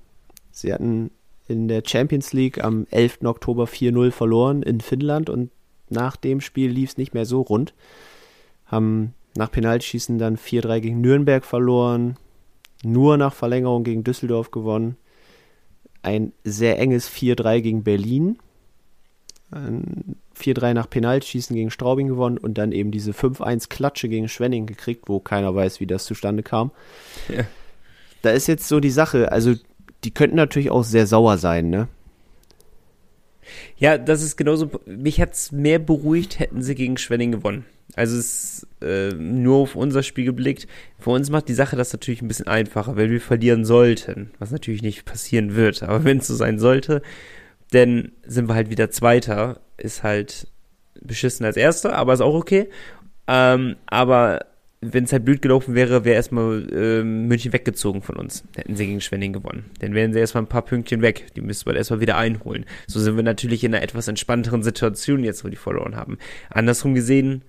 Speaker 2: Sie hatten in der Champions League am 11. Oktober 4-0 verloren in Finnland und nach dem Spiel lief es nicht mehr so rund haben nach Penaltschießen dann 4-3 gegen Nürnberg verloren, nur nach Verlängerung gegen Düsseldorf gewonnen, ein sehr enges 4-3 gegen Berlin, 4-3 nach Penaltschießen gegen Straubing gewonnen und dann eben diese 5-1 Klatsche gegen Schwenning gekriegt, wo keiner weiß, wie das zustande kam.
Speaker 1: Ja.
Speaker 2: Da ist jetzt so die Sache, also die könnten natürlich auch sehr sauer sein, ne?
Speaker 1: Ja, das ist genauso. Mich hat's mehr beruhigt, hätten sie gegen Schwenning gewonnen. Also es ist äh, nur auf unser Spiel geblickt. Für uns macht die Sache das natürlich ein bisschen einfacher, weil wir verlieren sollten, was natürlich nicht passieren wird. Aber wenn es so sein sollte, dann sind wir halt wieder Zweiter. Ist halt beschissen als Erster, aber ist auch okay. Ähm, aber wenn es halt blöd gelaufen wäre, wäre erstmal ähm, München weggezogen von uns. Hätten sie gegen Schwenning gewonnen. Dann wären sie erstmal ein paar Pünktchen weg. Die müssten wir erstmal wieder einholen. So sind wir natürlich in einer etwas entspannteren Situation jetzt, wo die verloren haben. Andersrum gesehen,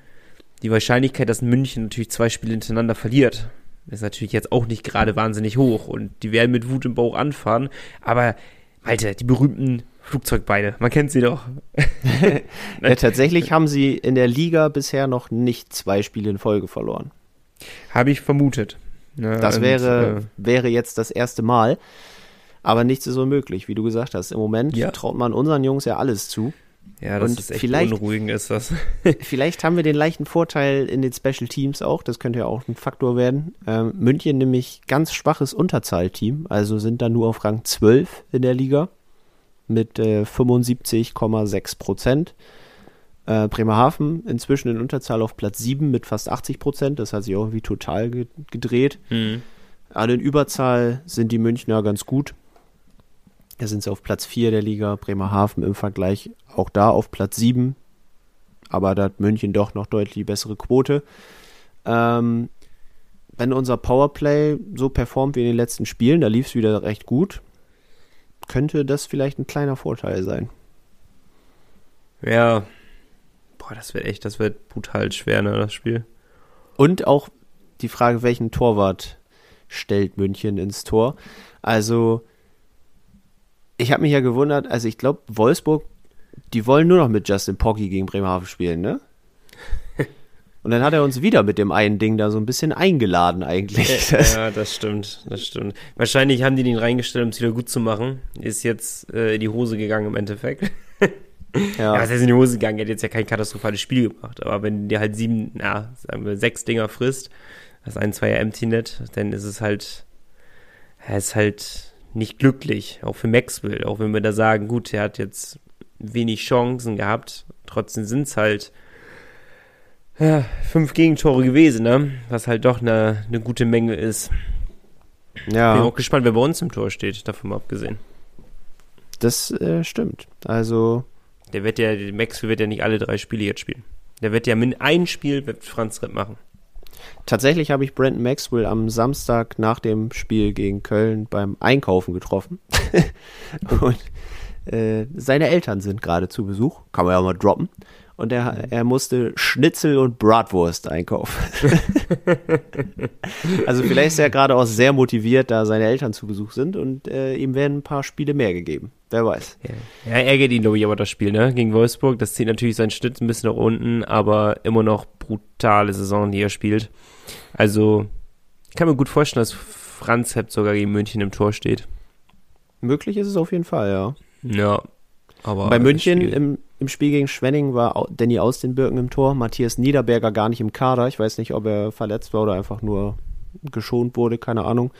Speaker 1: die Wahrscheinlichkeit, dass München natürlich zwei Spiele hintereinander verliert, ist natürlich jetzt auch nicht gerade wahnsinnig hoch. Und die werden mit Wut im Bauch anfahren. Aber, Alter, die berühmten Flugzeugbeine, man kennt sie doch.
Speaker 2: Ja, tatsächlich haben sie in der Liga bisher noch nicht zwei Spiele in Folge verloren.
Speaker 1: Habe ich vermutet. Ja,
Speaker 2: Das
Speaker 1: und,
Speaker 2: wäre,
Speaker 1: äh,
Speaker 2: wäre jetzt das erste Mal. Aber nichts ist unmöglich, wie du gesagt hast. Im Moment
Speaker 1: Ja.
Speaker 2: traut man unseren Jungs ja alles zu.
Speaker 1: ja, das
Speaker 2: und
Speaker 1: ist echt
Speaker 2: vielleicht-
Speaker 1: unruhigend, ist das.
Speaker 2: Vielleicht haben wir den leichten Vorteil in den Special Teams auch. Das könnte ja auch ein Faktor werden. Ähm, München nämlich ganz schwaches Unterzahlteam. Also sind da nur auf Rang 12 in der Liga mit äh, 75,6 Prozent. Äh, Bremerhaven inzwischen in Unterzahl auf Platz 7 mit fast 80 Prozent. Das hat sich auch irgendwie total ge gedreht.
Speaker 1: Hm.
Speaker 2: Alle in Überzahl sind die Münchner ganz gut. Da sind sie auf Platz 4 der Liga, Bremerhaven im Vergleich auch da auf Platz 7. Aber da hat München doch noch deutlich bessere Quote. Ähm, wenn unser Powerplay so performt wie in den letzten Spielen, da lief es wieder recht gut, könnte das vielleicht ein kleiner Vorteil sein.
Speaker 1: Ja, Boah, das wird echt, das wird brutal schwer, ne, das Spiel.
Speaker 2: Und auch die Frage, welchen Torwart stellt München ins Tor. Also, ich habe mich ja gewundert, also ich glaube, Wolfsburg, die wollen nur noch mit Justin Poggi gegen Bremerhaven spielen, ne? Und dann hat er uns wieder mit dem einen Ding da so ein bisschen eingeladen eigentlich.
Speaker 1: Ja, das stimmt, das stimmt. Wahrscheinlich haben die den reingestellt, um es wieder gut zu machen. Ist jetzt äh, in die Hose gegangen im Endeffekt. Ja. ja, was heißt in die Hose gegangen? Er hat jetzt ja kein katastrophales Spiel gemacht. Aber wenn der halt sieben, na, sagen wir, sechs Dinger frisst, das ein, zwei Empty Net, dann ist es halt, er ist halt nicht glücklich. Auch für Maxwell. Auch wenn wir da sagen, gut, er hat jetzt wenig Chancen gehabt. Trotzdem sind es halt ja, fünf Gegentore gewesen, ne? Was halt doch eine, eine gute Menge ist. Ja. Bin auch gespannt, wer bei uns im Tor steht, davon mal abgesehen.
Speaker 2: Das äh, stimmt. Also.
Speaker 1: Der wird ja, Max wird ja nicht alle drei Spiele jetzt spielen. Der wird ja mit ein Spiel wird Franz Ripp machen.
Speaker 2: Tatsächlich habe ich Brandon Maxwell am Samstag nach dem Spiel gegen Köln beim Einkaufen getroffen. Und äh, seine Eltern sind gerade zu Besuch. Kann man ja mal droppen und er, mhm. er musste Schnitzel und Bratwurst einkaufen. also vielleicht ist er gerade auch sehr motiviert, da seine Eltern zu Besuch sind und äh, ihm werden ein paar Spiele mehr gegeben. Wer weiß.
Speaker 1: Ja, ja ärgert ihn, glaube ich, aber das Spiel, ne? Gegen Wolfsburg. Das zieht natürlich seinen Schnitt ein bisschen nach unten, aber immer noch brutale Saison, die er spielt. Also, ich kann mir gut vorstellen, dass Franz Hepp sogar gegen München im Tor steht.
Speaker 2: Möglich ist es auf jeden Fall, ja.
Speaker 1: Ja.
Speaker 2: Aber bei München im, im Spiel gegen Schwenning war Danny aus den Birken im Tor, Matthias Niederberger gar nicht im Kader. Ich weiß nicht, ob er verletzt war oder einfach nur geschont wurde, keine Ahnung.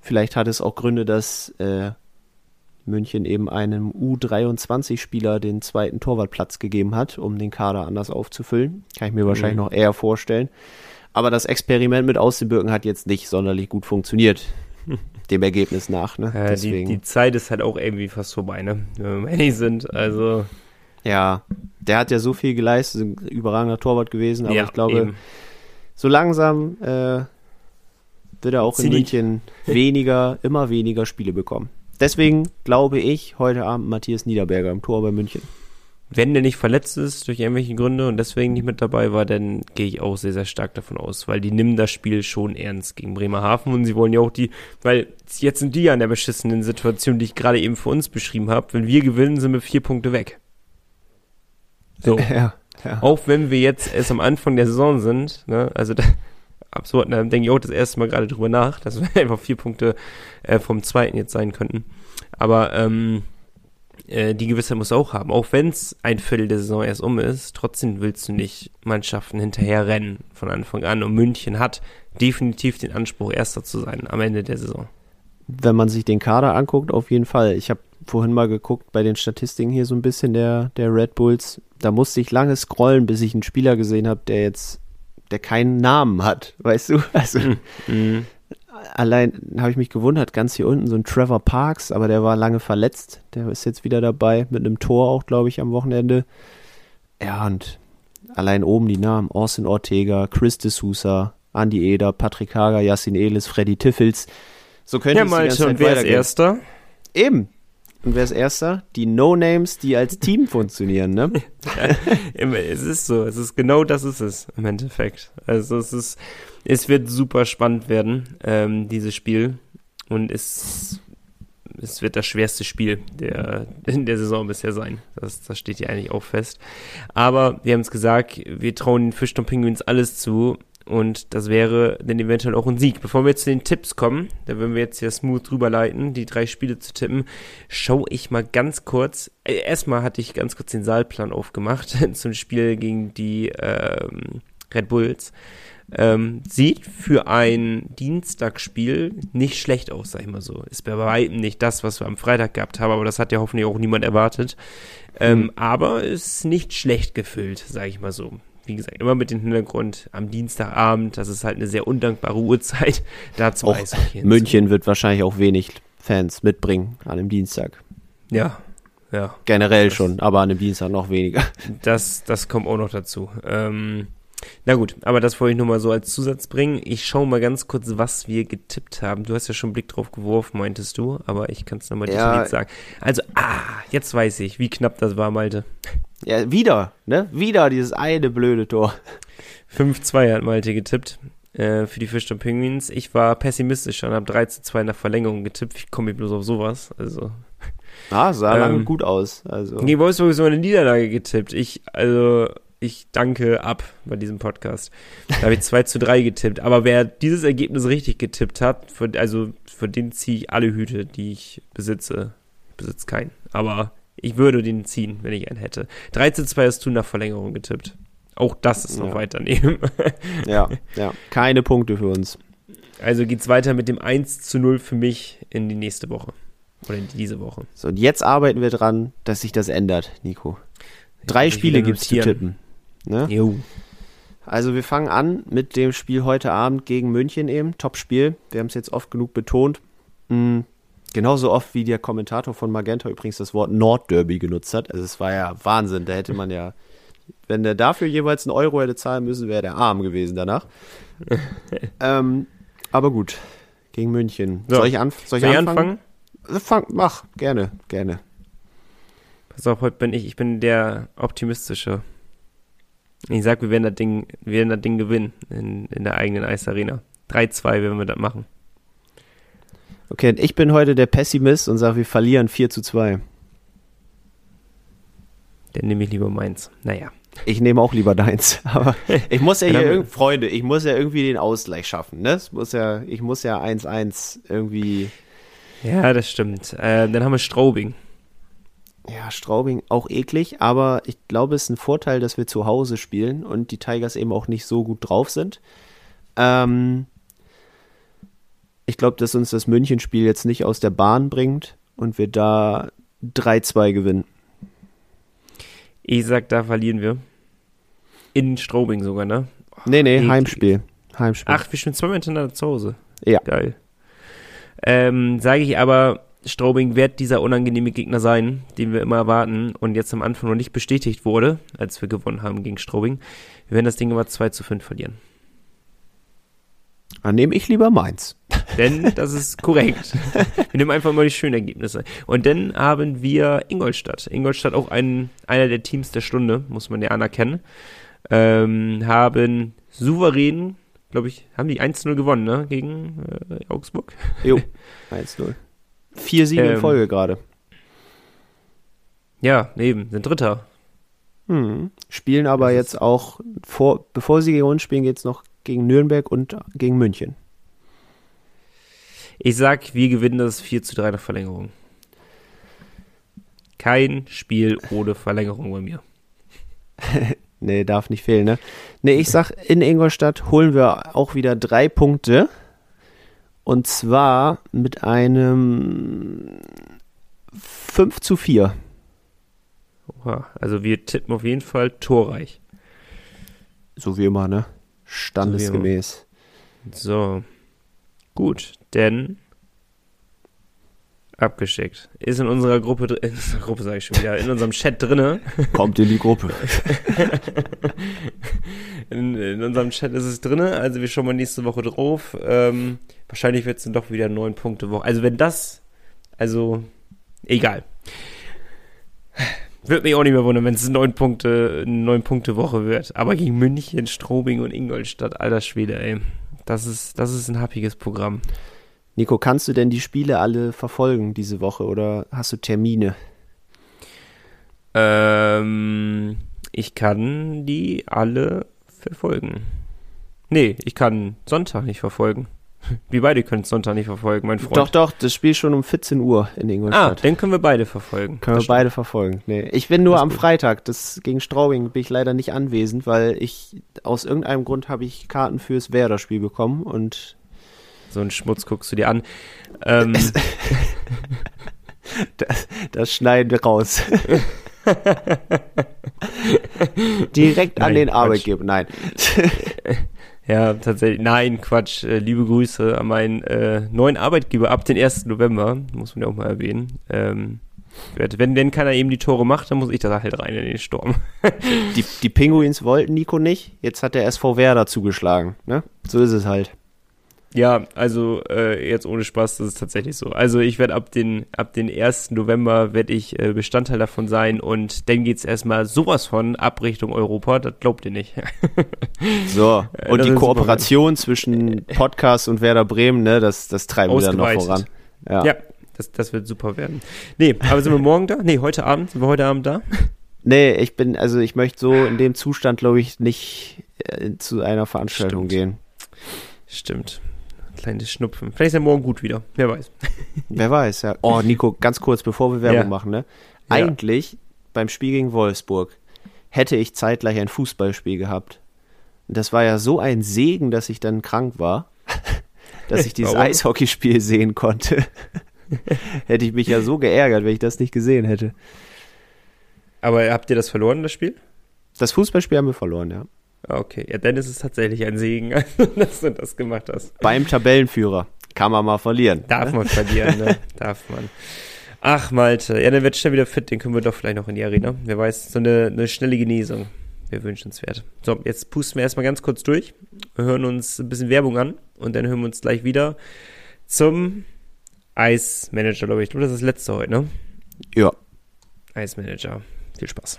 Speaker 2: Vielleicht hat es auch Gründe, dass äh, München eben einem U23-Spieler den zweiten Torwartplatz gegeben hat, um den Kader anders aufzufüllen. Kann ich mir mhm. wahrscheinlich noch eher vorstellen. Aber das Experiment mit Außenbirken hat jetzt nicht sonderlich gut funktioniert. Dem Ergebnis nach, ne?
Speaker 1: Äh, die, die, Zeit ist halt auch irgendwie fast vorbei, ne? Wenn wir ehrlich sind. Also.
Speaker 2: Ja, der hat ja so viel geleistet, ein überragender Torwart gewesen, aber ja, ich glaube, eben. so langsam äh, wird er auch in München weniger, immer weniger Spiele bekommen. Deswegen glaube ich heute Abend Matthias Niederberger im Tor bei München.
Speaker 1: Wenn der nicht verletzt ist durch irgendwelche Gründe und deswegen nicht mit dabei war, dann gehe ich auch sehr, sehr stark davon aus, weil die nehmen das Spiel schon ernst gegen Bremerhaven und sie wollen ja auch die, weil jetzt sind die ja in der beschissenen Situation, die ich gerade eben für uns beschrieben habe. Wenn wir gewinnen, sind wir vier Punkte weg. So. Ja, ja. Auch wenn wir jetzt erst am Anfang der Saison sind, ne, also da, absurd, da denke ich auch das erste Mal gerade drüber nach, dass wir einfach vier Punkte äh, vom zweiten jetzt sein könnten. Aber ähm, äh, die Gewissheit muss auch haben. Auch wenn es ein Viertel der Saison erst um ist, trotzdem willst du nicht Mannschaften hinterher rennen von Anfang an. Und München hat definitiv den Anspruch, Erster zu sein am Ende der Saison.
Speaker 2: Wenn man sich den Kader anguckt, auf jeden Fall. Ich habe vorhin mal geguckt bei den Statistiken hier so ein bisschen der, der Red Bulls. Da musste ich lange scrollen, bis ich einen Spieler gesehen habe, der jetzt, der keinen Namen hat, weißt du? Also mhm. allein habe ich mich gewundert, ganz hier unten so ein Trevor Parks, aber der war lange verletzt. Der ist jetzt wieder dabei, mit einem Tor auch, glaube ich, am Wochenende. Ja, und allein oben die Namen: Austin Ortega, Chris de Sousa, Andy Eder, Patrick Hager, Yassin Elis, Freddy Tiffels. So könnte ja, es
Speaker 1: mal, und wer ist Erster?
Speaker 2: Eben, und wer ist Erster? Die No-Names, die als Team funktionieren, ne?
Speaker 1: ja, es ist so. Es ist genau das ist es im Endeffekt. Also es ist, es wird super spannend werden, ähm, dieses Spiel. Und es, es wird das schwerste Spiel der, in der Saison bisher sein. Das, das steht ja eigentlich auch fest. Aber wir haben es gesagt, wir trauen den Fischton Penguins alles zu. Und das wäre dann eventuell auch ein Sieg. Bevor wir jetzt zu den Tipps kommen, da würden wir jetzt hier smooth drüber leiten, die drei Spiele zu tippen, schaue ich mal ganz kurz. Äh, erstmal hatte ich ganz kurz den Saalplan aufgemacht zum Spiel gegen die ähm, Red Bulls. Ähm, sieht für ein Dienstagsspiel nicht schlecht aus, sag ich mal so. Ist bei weitem nicht das, was wir am Freitag gehabt haben, aber das hat ja hoffentlich auch niemand erwartet. Ähm, mhm. Aber ist nicht schlecht gefüllt, sag ich mal so wie gesagt, immer mit dem Hintergrund am Dienstagabend, das ist halt eine sehr undankbare Uhrzeit, da zum
Speaker 2: Eishockey München wird wahrscheinlich auch wenig Fans mitbringen an dem Dienstag.
Speaker 1: Ja, ja.
Speaker 2: Generell das, schon, aber an dem Dienstag noch weniger.
Speaker 1: Das, das kommt auch noch dazu. Ähm, Na gut, aber das wollte ich nur mal so als Zusatz bringen. Ich schaue mal ganz kurz, was wir getippt haben. Du hast ja schon einen Blick drauf geworfen, meintest du, aber ich kann es nochmal
Speaker 2: Ja.
Speaker 1: detailliert sagen. Also, ah, jetzt weiß ich, wie knapp das war, Malte.
Speaker 2: Ja, wieder, ne? Wieder dieses eine blöde Tor.
Speaker 1: 5-2 hat Malte getippt äh, für die Fischton Penguins. Ich war pessimistisch und habe 3 zu 2 nach Verlängerung getippt. Wie komme ich bloß auf sowas? Also,
Speaker 2: Ah, sah
Speaker 1: Ähm,
Speaker 2: lange gut aus. Also.
Speaker 1: gegen Wolfsburg ist so eine Niederlage getippt. Ich, also, ich danke ab bei diesem Podcast. Da habe ich 2 zu 3 getippt. Aber wer dieses Ergebnis richtig getippt hat, für, also für den ziehe ich alle Hüte, die ich besitze. Ich besitze keinen. Aber ich würde den ziehen, wenn ich einen hätte. 3 zu 2 hast du nach Verlängerung getippt. Auch das ist noch
Speaker 2: Ja.
Speaker 1: weit daneben.
Speaker 2: Ja, ja. Keine Punkte für uns.
Speaker 1: Also geht's weiter mit dem 1 zu 0 für mich in die nächste Woche. Oder in diese Woche.
Speaker 2: So, und jetzt arbeiten wir dran, dass sich das ändert, Nico. Drei Spiele
Speaker 1: wieder
Speaker 2: gibt's zu tippen. Ne?
Speaker 1: Jo.
Speaker 2: Also wir fangen an mit dem Spiel heute Abend gegen München eben. Top-Spiel. Wir haben es jetzt oft genug betont. Mhm. Genauso oft wie der Kommentator von Magenta übrigens das Wort Nordderby genutzt hat. Also es war ja Wahnsinn. Da hätte man ja, wenn der dafür jeweils einen Euro hätte zahlen müssen, wäre der arm gewesen danach. ähm, aber gut. Gegen München.
Speaker 1: So.
Speaker 2: Soll ich, anf soll ich
Speaker 1: Soll
Speaker 2: anfangen?
Speaker 1: anfangen?
Speaker 2: Fang, mach, gerne, gerne.
Speaker 1: Pass auf, heute bin ich, ich bin der Optimistische. Ich sag, wir werden das Ding, wir werden das Ding gewinnen in, in der eigenen Eisarena. 3-2 werden wir das machen.
Speaker 2: Okay, ich bin heute der Pessimist und sage, wir verlieren 4 zu 2.
Speaker 1: Dann nehme ich lieber meins. Naja.
Speaker 2: Ich nehme auch lieber deins. Aber ich muss ja hier irgendwie, Freunde, ich muss ja irgendwie den Ausgleich schaffen. Ne? Es muss ja, ich muss ja 1-1 irgendwie.
Speaker 1: Ja, das stimmt. Äh, dann haben wir Straubing.
Speaker 2: Ja, Straubing auch eklig, aber ich glaube, es ist ein Vorteil, dass wir zu Hause spielen und die Tigers eben auch nicht so gut drauf sind. Ähm, ich glaube, dass uns das München-Spiel jetzt nicht aus der Bahn bringt und wir da 3-2 gewinnen.
Speaker 1: Ich sag, da verlieren wir. In Straubing sogar, ne?
Speaker 2: Nee, nee,
Speaker 1: eklig.
Speaker 2: Heimspiel. Heimspiel.
Speaker 1: Ach, wir spielen zweimal hintereinander zu Hause.
Speaker 2: Ja.
Speaker 1: Geil. Ähm, sage ich aber, Straubing wird dieser unangenehme Gegner sein, den wir immer erwarten und jetzt am Anfang noch nicht bestätigt wurde, als wir gewonnen haben gegen Straubing. Wir werden das Ding aber 2 zu 5 verlieren.
Speaker 2: Dann nehme ich lieber meins.
Speaker 1: Denn das ist korrekt. Wir nehmen einfach mal die schönen Ergebnisse. Und dann haben wir Ingolstadt. Ingolstadt auch ein, einer der Teams der Stunde, muss man ja anerkennen. Ähm, haben souverän, glaube ich, haben die 1-0 gewonnen, ne? Gegen äh, Augsburg.
Speaker 2: Jo, 1-0. Vier Siege in
Speaker 1: Ähm,
Speaker 2: Folge gerade.
Speaker 1: Ja, eben, sind Dritter.
Speaker 2: Hm. Spielen aber jetzt auch, vor, bevor sie gegen uns spielen, geht es noch gegen Nürnberg und gegen München.
Speaker 1: Ich sag, wir gewinnen das 4 zu 3 nach Verlängerung. Kein Spiel ohne Verlängerung bei mir.
Speaker 2: Nee, darf nicht fehlen, ne? Nee, ich sag, in Ingolstadt holen wir auch wieder drei Punkte. Und zwar mit einem 5 zu 4.
Speaker 1: Oha, also wir tippen auf jeden Fall torreich.
Speaker 2: So wie immer, ne? Standesgemäß.
Speaker 1: So. Gut, denn abgeschickt. Ist in unserer Gruppe, dr- in unserer Gruppe sage ich schon wieder, in unserem Chat drinne.
Speaker 2: Kommt in die Gruppe.
Speaker 1: In, in unserem Chat ist es drinne, also wir schauen mal nächste Woche drauf. Ähm, wahrscheinlich wird es dann doch wieder neun Punkte Woche. Also wenn das, also egal. Wird mich auch nicht mehr wundern, wenn es neun Punkte, neun Punkte Woche wird. Aber gegen München, Strobing und Ingolstadt, alter Schwede, ey. Das ist, das ist ein happiges Programm.
Speaker 2: Nico, kannst du denn die Spiele alle verfolgen diese Woche oder hast du Termine?
Speaker 1: Ähm, ich kann die alle verfolgen. Nee, ich kann Sonntag nicht verfolgen. Wir beide können Sonntag nicht verfolgen, mein Freund.
Speaker 2: Doch, doch, das Spiel schon um 14 Uhr in
Speaker 1: Ah,
Speaker 2: Ingolstadt.
Speaker 1: den können wir beide verfolgen.
Speaker 2: Können
Speaker 1: Das
Speaker 2: wir beide verfolgen. Nee, ich bin nur
Speaker 1: Das
Speaker 2: am
Speaker 1: gut.
Speaker 2: Freitag. Das gegen Straubing bin ich leider nicht anwesend, weil ich aus irgendeinem Grund habe ich Karten fürs Werder-Spiel bekommen und
Speaker 1: So einen Schmutz guckst du dir an. Ähm,
Speaker 2: das schneiden wir raus. Direkt an
Speaker 1: Nein,
Speaker 2: den
Speaker 1: Quatsch.
Speaker 2: Arbeitgeber. Nein.
Speaker 1: ja, tatsächlich. Nein, Quatsch. Äh, liebe Grüße an meinen äh, neuen Arbeitgeber ab den 1. November. Muss man ja auch mal erwähnen. Ähm, Wenn, wenn keiner eben die Tore macht, dann muss ich da halt rein in den Sturm.
Speaker 2: Die, die Pinguins wollten Nico nicht, jetzt hat der SV Werder zugeschlagen. Ne? So ist es halt.
Speaker 1: Ja, also äh, jetzt ohne Spaß, das ist tatsächlich so. Also ich werde ab den ab den 1. November werde ich äh, Bestandteil davon sein und dann geht's erstmal sowas von ab Richtung Europa, das glaubt ihr nicht.
Speaker 2: So,
Speaker 1: Äh,
Speaker 2: und
Speaker 1: das
Speaker 2: die Kooperation zwischen Podcast und Werder Bremen, ne, das, das treiben wir dann noch voran.
Speaker 1: Ja, das, das wird super werden. Nee, aber sind wir morgen da? Nee, heute Abend. Sind wir heute Abend da?
Speaker 2: Nee, ich bin, also ich möchte so in dem Zustand, glaube ich, nicht äh, zu einer Veranstaltung
Speaker 1: Stimmt.
Speaker 2: gehen.
Speaker 1: Stimmt. Kleines Schnupfen. Vielleicht ist er morgen gut wieder. Wer weiß.
Speaker 2: Wer weiß, ja. Oh, Nico, ganz kurz, bevor wir Werbung
Speaker 1: Ja.
Speaker 2: machen, ne?
Speaker 1: Ja.
Speaker 2: Eigentlich beim Spiel gegen Wolfsburg hätte ich zeitgleich ein Fußballspiel gehabt. Und das war ja so ein Segen, dass ich dann krank war, dass ich dieses
Speaker 1: Warum?
Speaker 2: Eishockeyspiel sehen konnte. hätte ich mich ja so geärgert, wenn ich das nicht gesehen hätte.
Speaker 1: Aber habt ihr das verloren, das Spiel?
Speaker 2: Das Fußballspiel haben wir verloren, ja.
Speaker 1: Ah, Okay, ja, dann ist es tatsächlich ein Segen, also, dass du das gemacht hast.
Speaker 2: Beim Tabellenführer. Kann man mal verlieren.
Speaker 1: Darf
Speaker 2: ne?
Speaker 1: man verlieren, ne? Darf man. Ach, Malte. Ja, dann wird schnell wieder fit. Den können wir doch vielleicht noch in die Arena. Wer weiß, so eine, eine schnelle Genesung wäre wünschenswert. So, jetzt pusten wir erstmal ganz kurz durch. Wir hören uns ein bisschen Werbung an und dann hören wir uns gleich wieder zum Eismanager, glaube ich. Ich glaube, das ist das letzte heute, ne?
Speaker 2: Ja.
Speaker 1: Eismanager. Viel Spaß.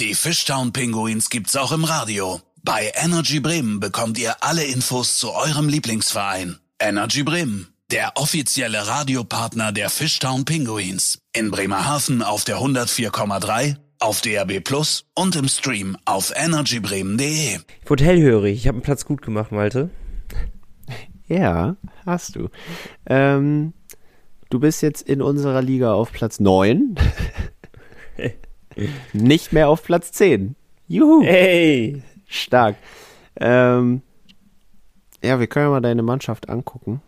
Speaker 3: Die Fishtown Pinguins gibt's auch im Radio. Bei Energy Bremen bekommt ihr alle Infos zu eurem Lieblingsverein. Energy Bremen, der offizielle Radiopartner der Fishtown Pinguins. In Bremerhaven auf der 104,3, auf DRB Plus und im Stream auf energybremen.de.
Speaker 1: Ich wurde hellhörig. Ich habe einen Platz gut gemacht, Malte.
Speaker 2: Ja, hast du. Ähm, du bist jetzt in unserer Liga auf Platz 9. Nicht mehr auf Platz 10. Juhu,
Speaker 1: Hey!
Speaker 2: stark. Ähm, ja, wir können ja mal deine Mannschaft angucken.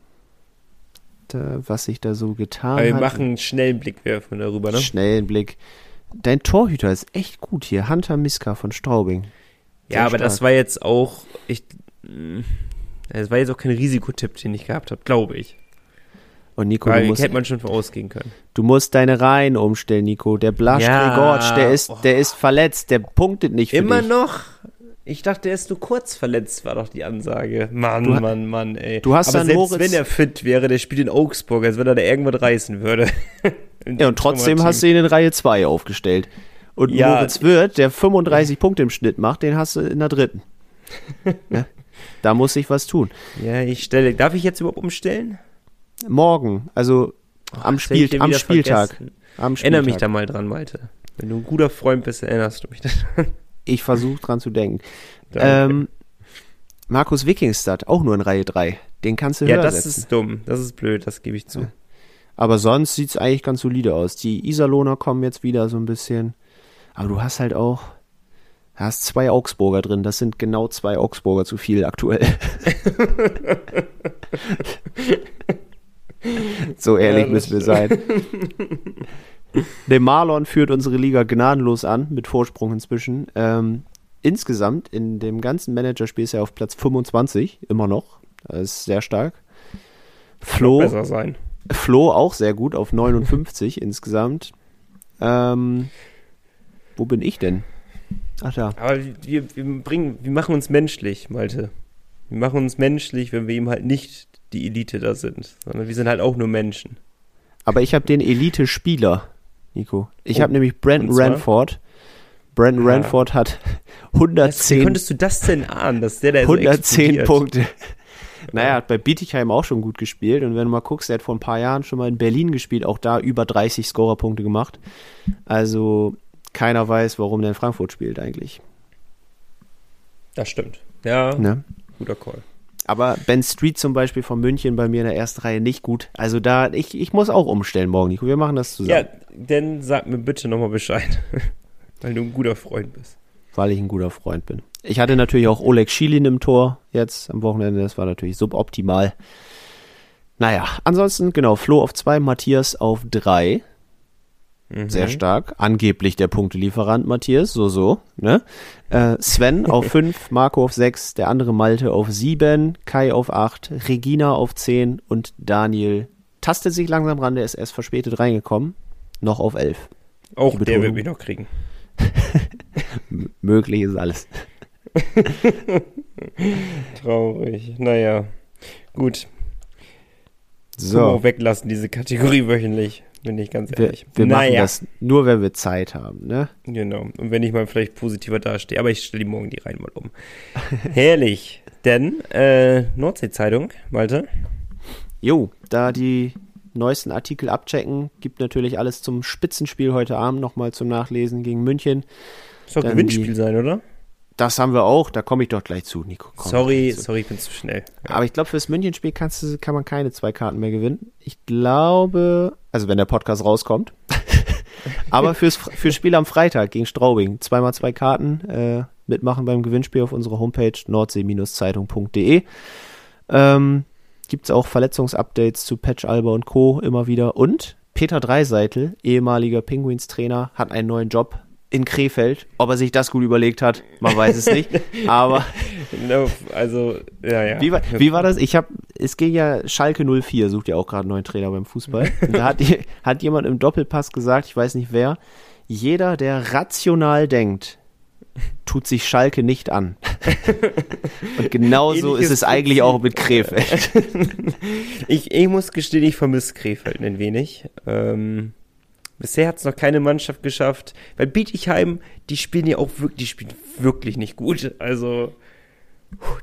Speaker 2: Da, was sich da so getan
Speaker 1: wir
Speaker 2: hat.
Speaker 1: machen einen schnellen Blick werfen darüber, ne?
Speaker 2: Schnellen Blick. Dein Torhüter ist echt gut hier. Hunter Miska von Straubing. Sehr
Speaker 1: Ja, aber das
Speaker 2: stark.
Speaker 1: war jetzt auch, ich, mh, das war jetzt auch kein Risikotipp, den ich gehabt habe, glaube ich.
Speaker 2: Und Nico, du
Speaker 1: Weil
Speaker 2: musst,
Speaker 1: hätte man schon vorausgehen können.
Speaker 2: du musst deine Reihen umstellen, Nico. Der Blasch
Speaker 1: Ja,
Speaker 2: Gregorc, der ist,
Speaker 1: oh.
Speaker 2: der ist verletzt. Der punktet nicht für
Speaker 1: Immer
Speaker 2: dich.
Speaker 1: noch? Ich dachte, er ist nur kurz verletzt, war doch die Ansage. Mann,
Speaker 2: Du
Speaker 1: Mann, Mann, ey.
Speaker 2: du hast
Speaker 1: Aber
Speaker 2: dann
Speaker 1: selbst
Speaker 2: Moritz-
Speaker 1: wenn er fit wäre, der spielt in Augsburg, als wenn er da irgendwas reißen würde.
Speaker 2: Ja, und trotzdem hast du ihn in Reihe 2 aufgestellt. Und
Speaker 1: Ja.
Speaker 2: Moritz Wirth, der 35 Punkte im Schnitt macht, den hast du in der dritten. ja, da muss sich was tun.
Speaker 1: Ja, ich stelle. Darf ich jetzt überhaupt umstellen?
Speaker 2: Morgen, also am,
Speaker 1: hätte ich
Speaker 2: Spiel, am Spieltag.
Speaker 1: vergessen.
Speaker 2: Am Spieltag.
Speaker 1: Erinnere mich da mal dran, Malte. Wenn du ein guter Freund bist, erinnerst du mich daran.
Speaker 2: Ich versuche dran zu denken. Ähm, Markus Wikingstad, auch nur in Reihe 3. Den kannst du
Speaker 1: ja, das
Speaker 2: setzen.
Speaker 1: ist dumm. Das ist blöd, das gebe ich zu.
Speaker 2: Aber sonst sieht es eigentlich ganz solide aus. Die Iserlohner kommen jetzt wieder so ein bisschen. Aber du hast halt auch, hast zwei Augsburger drin. Das sind genau zwei Augsburger zu viel aktuell. so ehrlich
Speaker 1: Ja,
Speaker 2: müssen wir sein. Der Marlon führt unsere Liga gnadenlos an, mit Vorsprung inzwischen. Ähm, insgesamt in dem ganzen Managerspiel ist er auf Platz 25, immer noch. Das ist sehr stark. Flo,
Speaker 1: Besser sein.
Speaker 2: Flo auch sehr gut auf 59 insgesamt. Ähm, wo bin ich denn? Ach da.
Speaker 1: Aber wir, wir bringen, wir machen uns menschlich, Malte. Wir machen uns menschlich, wenn wir eben halt nicht die Elite da sind, sondern wir sind halt auch nur Menschen.
Speaker 2: Aber ich habe den Elite-Spieler, Nico. Ich
Speaker 1: Oh,
Speaker 2: habe nämlich Brandon? Ranford. Brandon
Speaker 1: Ah.
Speaker 2: Ranford hat
Speaker 1: Was, wie
Speaker 2: 110,
Speaker 1: konntest du das denn ahnen, dass der da so
Speaker 2: 110
Speaker 1: explodiert?
Speaker 2: Punkte. Naja, hat bei Bietigheim auch schon gut gespielt. Und wenn du mal guckst, der hat vor ein paar Jahren schon mal in Berlin gespielt, auch da über 30 Scorerpunkte gemacht. Also keiner weiß, warum der in Frankfurt spielt eigentlich.
Speaker 1: Das stimmt. Ja,
Speaker 2: Ne?
Speaker 1: guter Call.
Speaker 2: Aber Ben Street zum Beispiel von München bei mir in der ersten Reihe nicht gut. Also da, ich, ich muss auch umstellen morgen, Nico. Wir machen das zusammen.
Speaker 1: Ja, dann sag mir bitte nochmal Bescheid. Weil du ein guter Freund bist.
Speaker 2: Weil ich ein guter Freund bin. Ich hatte natürlich auch Oleg Schilin im Tor jetzt am Wochenende. Das war natürlich suboptimal. Naja, ansonsten, genau, Flo auf zwei, Matthias auf drei.
Speaker 1: Mhm.
Speaker 2: Sehr stark. Angeblich der Punktelieferant Matthias, so, so. Ne? Äh, Sven auf fünf, Marco auf sechs, der andere Malte auf sieben, Kai auf acht, Regina auf zehn und Daniel tastet sich langsam ran, der ist erst verspätet reingekommen. Noch auf 11.
Speaker 1: Auch der wird mich noch kriegen.
Speaker 2: Möglich ist alles.
Speaker 1: Traurig. Naja. Gut. Können wir
Speaker 2: So,
Speaker 1: auch weglassen, diese Kategorie wöchentlich. Bin ich ganz
Speaker 2: wir,
Speaker 1: ehrlich.
Speaker 2: wir machen
Speaker 1: naja.
Speaker 2: das nur, wenn wir Zeit haben, ne?
Speaker 1: Genau. Und wenn ich mal vielleicht positiver dastehe. Aber ich stelle die morgen die rein mal um. Herrlich. Denn, äh, Nordsee-Zeitung, Malte.
Speaker 2: Jo, da die neuesten Artikel abchecken, gibt natürlich alles zum Spitzenspiel heute Abend nochmal zum Nachlesen gegen München.
Speaker 1: Soll Gewinnspiel
Speaker 2: die-
Speaker 1: sein, oder?
Speaker 2: Das haben wir auch, da komme ich doch gleich zu, Nico. komm
Speaker 1: sorry,
Speaker 2: zu.
Speaker 1: sorry, ich bin zu schnell.
Speaker 2: Aber ich glaube, fürs Münchenspiel kannst du, kann man keine zwei Karten mehr gewinnen. Ich glaube, also wenn der Podcast rauskommt. Aber fürs, fürs Spiel am Freitag gegen Straubing, zweimal zwei Karten, äh, mitmachen beim Gewinnspiel auf unserer Homepage nordsee-zeitung.de. Ähm, gibt's auch Verletzungsupdates zu Patch Alba und Co. immer wieder. Und Peter Dreiseitel, ehemaliger Penguins-Trainer, hat einen neuen Job in Krefeld. Ob er sich das gut überlegt hat, man weiß es nicht. Aber
Speaker 1: No, also, ja, ja.
Speaker 2: wie war, wie war das? Ich habe, es ging ja Schalke 04, sucht ja auch gerade einen neuen Trainer beim Fußball. Und da hat, hat jemand im Doppelpass gesagt, ich weiß nicht wer, jeder, der rational denkt, tut sich Schalke nicht an. Und genauso ist es eigentlich auch mit Krefeld.
Speaker 1: Ich, ich muss gestehen, ich vermisse Krefeld ein wenig. Ähm, bisher hat es noch keine Mannschaft geschafft. Weil Bietigheim, die spielen ja auch wirklich, die spielen wirklich nicht gut. Also,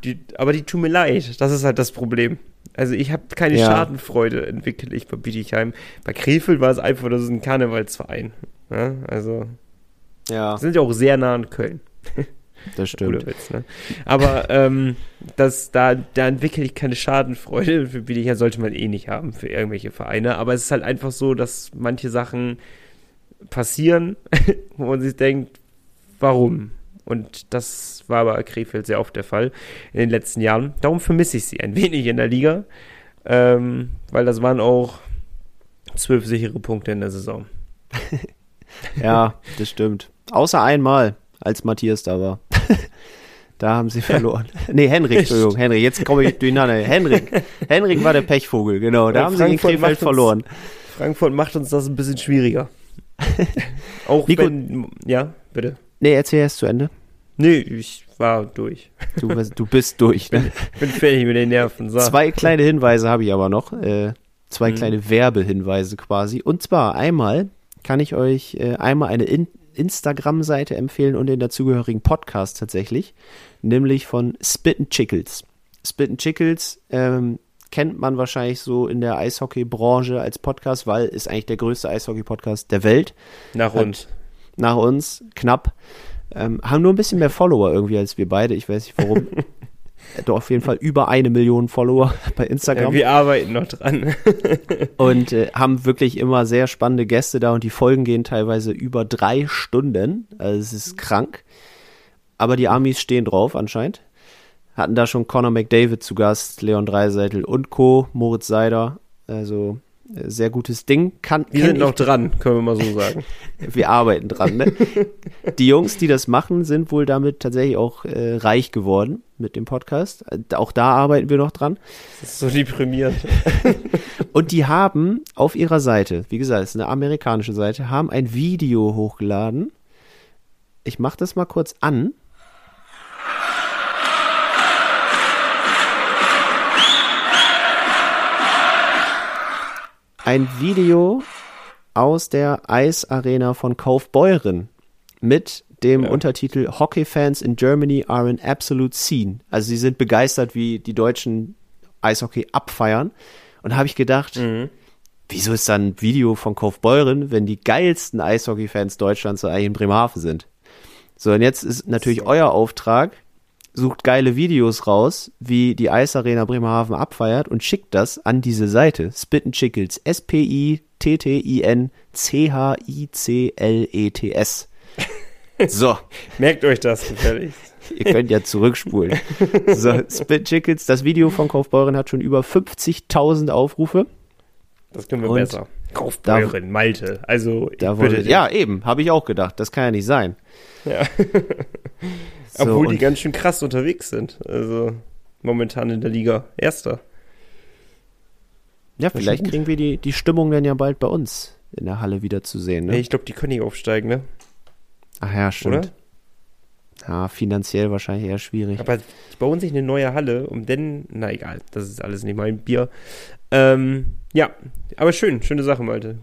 Speaker 1: die, aber die tun mir leid. Das ist halt das Problem. Also ich habe keine
Speaker 2: Ja.
Speaker 1: Schadenfreude entwickelt ich bei Bietigheim. Bei Krefeld war es einfach, das ist ein Karnevalsverein. Ja, also
Speaker 2: Ja,
Speaker 1: sind ja auch sehr nah an Köln.
Speaker 2: das stimmt.
Speaker 1: Guter Witz, ne? Aber ähm, das, da, da entwickle ich keine Schadenfreude. Für Bietigheim sollte man eh nicht haben für irgendwelche Vereine. Aber es ist halt einfach so, dass manche Sachen passieren, wo man sich denkt, warum? Und das war bei Krefeld sehr oft der Fall in den letzten Jahren. Darum vermisse ich sie ein wenig in der Liga, ähm, weil das waren auch zwölf sichere Punkte in der Saison.
Speaker 2: Ja, das stimmt. Außer einmal, als Matthias da war. Da haben sie verloren. Nee, Henrik, Entschuldigung, Henrik, jetzt komme ich durcheinander. Henrik. Henrik war der Pechvogel, genau. Da
Speaker 1: Ja,
Speaker 2: haben sie
Speaker 1: Frankfurt
Speaker 2: Krefeld
Speaker 1: macht uns-
Speaker 2: verloren.
Speaker 1: Frankfurt macht uns das ein bisschen schwieriger. auch
Speaker 2: Nico-
Speaker 1: wenn, ja, bitte.
Speaker 2: Nee, erzähl erst zu Ende.
Speaker 1: Nee, ich war durch.
Speaker 2: Du, du bist durch. Ne?
Speaker 1: Bin fertig mit den Nerven. So.
Speaker 2: Zwei kleine Hinweise habe ich aber noch. Äh, zwei
Speaker 1: Mhm.
Speaker 2: kleine Werbehinweise quasi. Und zwar einmal kann ich euch äh, einmal eine In Instagram-Seite empfehlen und den dazugehörigen Podcast tatsächlich, nämlich von Spit Chickles. Spit Chickles ähm, kennt man wahrscheinlich so in der Eishockey-Branche als Podcast, weil ist eigentlich der größte Eishockey-Podcast der Welt.
Speaker 1: Nach
Speaker 2: Hat-
Speaker 1: uns.
Speaker 2: Nach uns, knapp. Ähm, haben nur ein bisschen mehr Follower irgendwie als wir beide. Ich weiß nicht warum. Doch auf jeden Fall über eine Million Follower bei
Speaker 1: Ja,
Speaker 2: Instagram.
Speaker 1: wir arbeiten noch dran.
Speaker 2: und äh, haben wirklich immer sehr spannende Gäste da und die Folgen gehen teilweise über drei Stunden. Also es ist krank. Aber die Amis stehen drauf anscheinend. Hatten da schon Conor McDavid zu Gast, Leon Dreiseitel und Co., Moritz Seider. Also sehr gutes Ding. Kann,
Speaker 1: Wir sind noch dran, können wir mal so sagen.
Speaker 2: wir arbeiten dran. Ne? Die Jungs, die das machen, sind wohl damit tatsächlich auch äh, reich geworden mit dem Podcast. Äh, Auch da arbeiten wir noch dran.
Speaker 1: Das ist so deprimierend.
Speaker 2: Und die haben auf ihrer Seite, wie gesagt, es ist eine amerikanische Seite, haben ein Video hochgeladen. Ich mache das mal kurz an. Ein Video aus der Eisarena von Kaufbeuren mit dem
Speaker 1: Ja.
Speaker 2: Untertitel Hockey Fans in Germany are an absolute scene. Also sie sind begeistert, wie die Deutschen Eishockey abfeiern. Und da habe ich gedacht, wieso ist da ein Video von Kaufbeuren, wenn die geilsten Eishockey-Fans Deutschlands so eigentlich in Bremerhaven sind? So, und jetzt ist natürlich euer Auftrag, sucht geile Videos raus, wie die Eisarena Bremerhaven abfeiert und schickt das an diese Seite. Spitten Chickles. S-P-I-T-T-I-N-C-H-I-C-L-E-T-S. So,
Speaker 1: Merkt euch das gefälligst.
Speaker 2: ihr könnt ja zurückspulen. So, Spit Chickles, das Video von Kaufbeuren hat schon über 50.000 Aufrufe.
Speaker 1: Das können wir
Speaker 2: Und
Speaker 1: besser. Kaufbeuren, Malte. Also, ich
Speaker 2: Da
Speaker 1: bitte
Speaker 2: wollte, ja, eben, habe ich auch gedacht. Das kann ja nicht sein.
Speaker 1: Ja.
Speaker 2: So,
Speaker 1: Obwohl die ganz schön krass unterwegs sind. Also, momentan in der Liga. Erster.
Speaker 2: Ja, vielleicht kriegen wir die, die Stimmung dann ja bald bei uns in der Halle wieder zu sehen. Ne?
Speaker 1: Ja, ich glaube, die können nicht aufsteigen, ne?
Speaker 2: Ach ja, stimmt.
Speaker 1: Oder?
Speaker 2: Ja, finanziell wahrscheinlich eher schwierig.
Speaker 1: Aber die bauen sich eine neue Halle, um denn, na egal, das ist alles nicht mein Bier. Ähm, ja, aber schön, schöne Sache, Malte.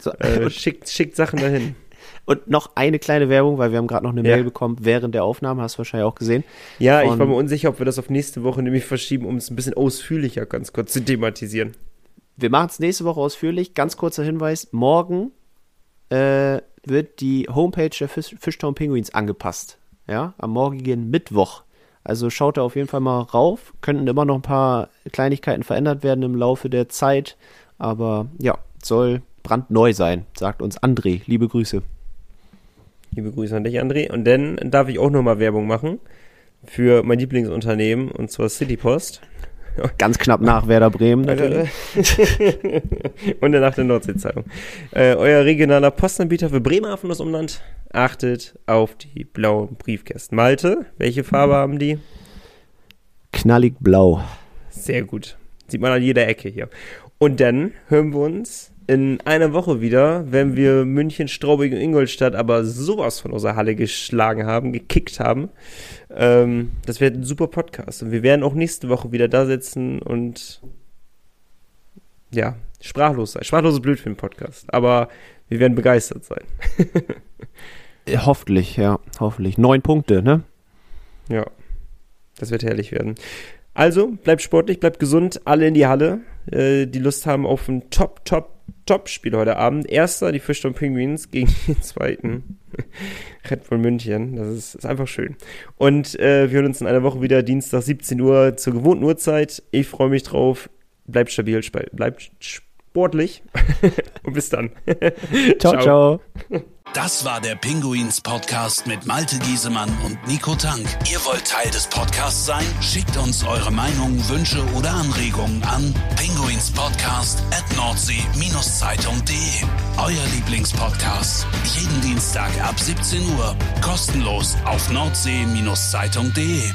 Speaker 2: So,
Speaker 1: Äh, schickt, schickt Sachen dahin.
Speaker 2: Und noch eine kleine Werbung, weil wir haben gerade noch eine
Speaker 1: Ja.
Speaker 2: Mail bekommen während der Aufnahme, hast du wahrscheinlich auch gesehen.
Speaker 1: Ja, ich war mir unsicher, ob wir das auf nächste Woche nämlich verschieben, um es ein bisschen ausführlicher ganz kurz zu thematisieren.
Speaker 2: Wir machen es nächste Woche ausführlich. Ganz kurzer Hinweis: Morgen äh, wird die Homepage der Fish, Fishtown Penguins angepasst. Ja, am morgigen Mittwoch. Also schaut da auf jeden Fall mal rauf. Könnten immer noch ein paar Kleinigkeiten verändert werden im Laufe der Zeit. Aber ja, soll brandneu sein, sagt uns André. Liebe Grüße.
Speaker 1: Liebe Grüße an dich, André. Und dann darf ich auch nochmal Werbung machen für mein Lieblingsunternehmen, und zwar City Post.
Speaker 2: Ganz knapp nach Werder Bremen natürlich.
Speaker 1: und danach der Nordsee-Zeitung. Äh, euer regionaler Postanbieter für Bremerhaven und das Umland achtet auf die blauen Briefkästen. Malte, welche Farbe haben die?
Speaker 2: Knallig blau.
Speaker 1: Sehr gut. Sieht man an jeder Ecke hier. Und dann hören wir uns in einer Woche wieder, wenn wir München, Straubing und Ingolstadt aber sowas von unserer Halle geschlagen haben, gekickt haben. Ähm, das wird ein super Podcast. Und wir werden auch nächste Woche wieder da sitzen und ja, sprachlos sein. Sprachlos ist blöd für den Podcast, aber wir werden begeistert sein.
Speaker 2: Hoffentlich, ja, hoffentlich. Neun Punkte, ne?
Speaker 1: Ja, das wird herrlich werden. Also, bleibt sportlich, bleibt gesund, alle in die Halle, äh, die Lust haben auf ein Top, Top, Top-Spiel heute Abend. Erster, die Fischtown Penguins gegen den zweiten Red Bull München. Das ist, ist einfach schön. Und äh, wir hören uns in einer Woche wieder, Dienstag 17 Uhr zur gewohnten Uhrzeit. Ich freue mich drauf. Bleibt stabil, bleibt sportlich und bis dann.
Speaker 2: ciao. ciao.
Speaker 3: Das war der Pinguins Podcast mit Malte Giesemann und Nico Tank. Ihr wollt Teil des Podcasts sein? Schickt uns eure Meinungen, Wünsche oder Anregungen an pinguinspodcast at nordsee-zeitung.de. Euer Lieblingspodcast. Jeden Dienstag ab 17 Uhr. Kostenlos auf nordsee-zeitung.de.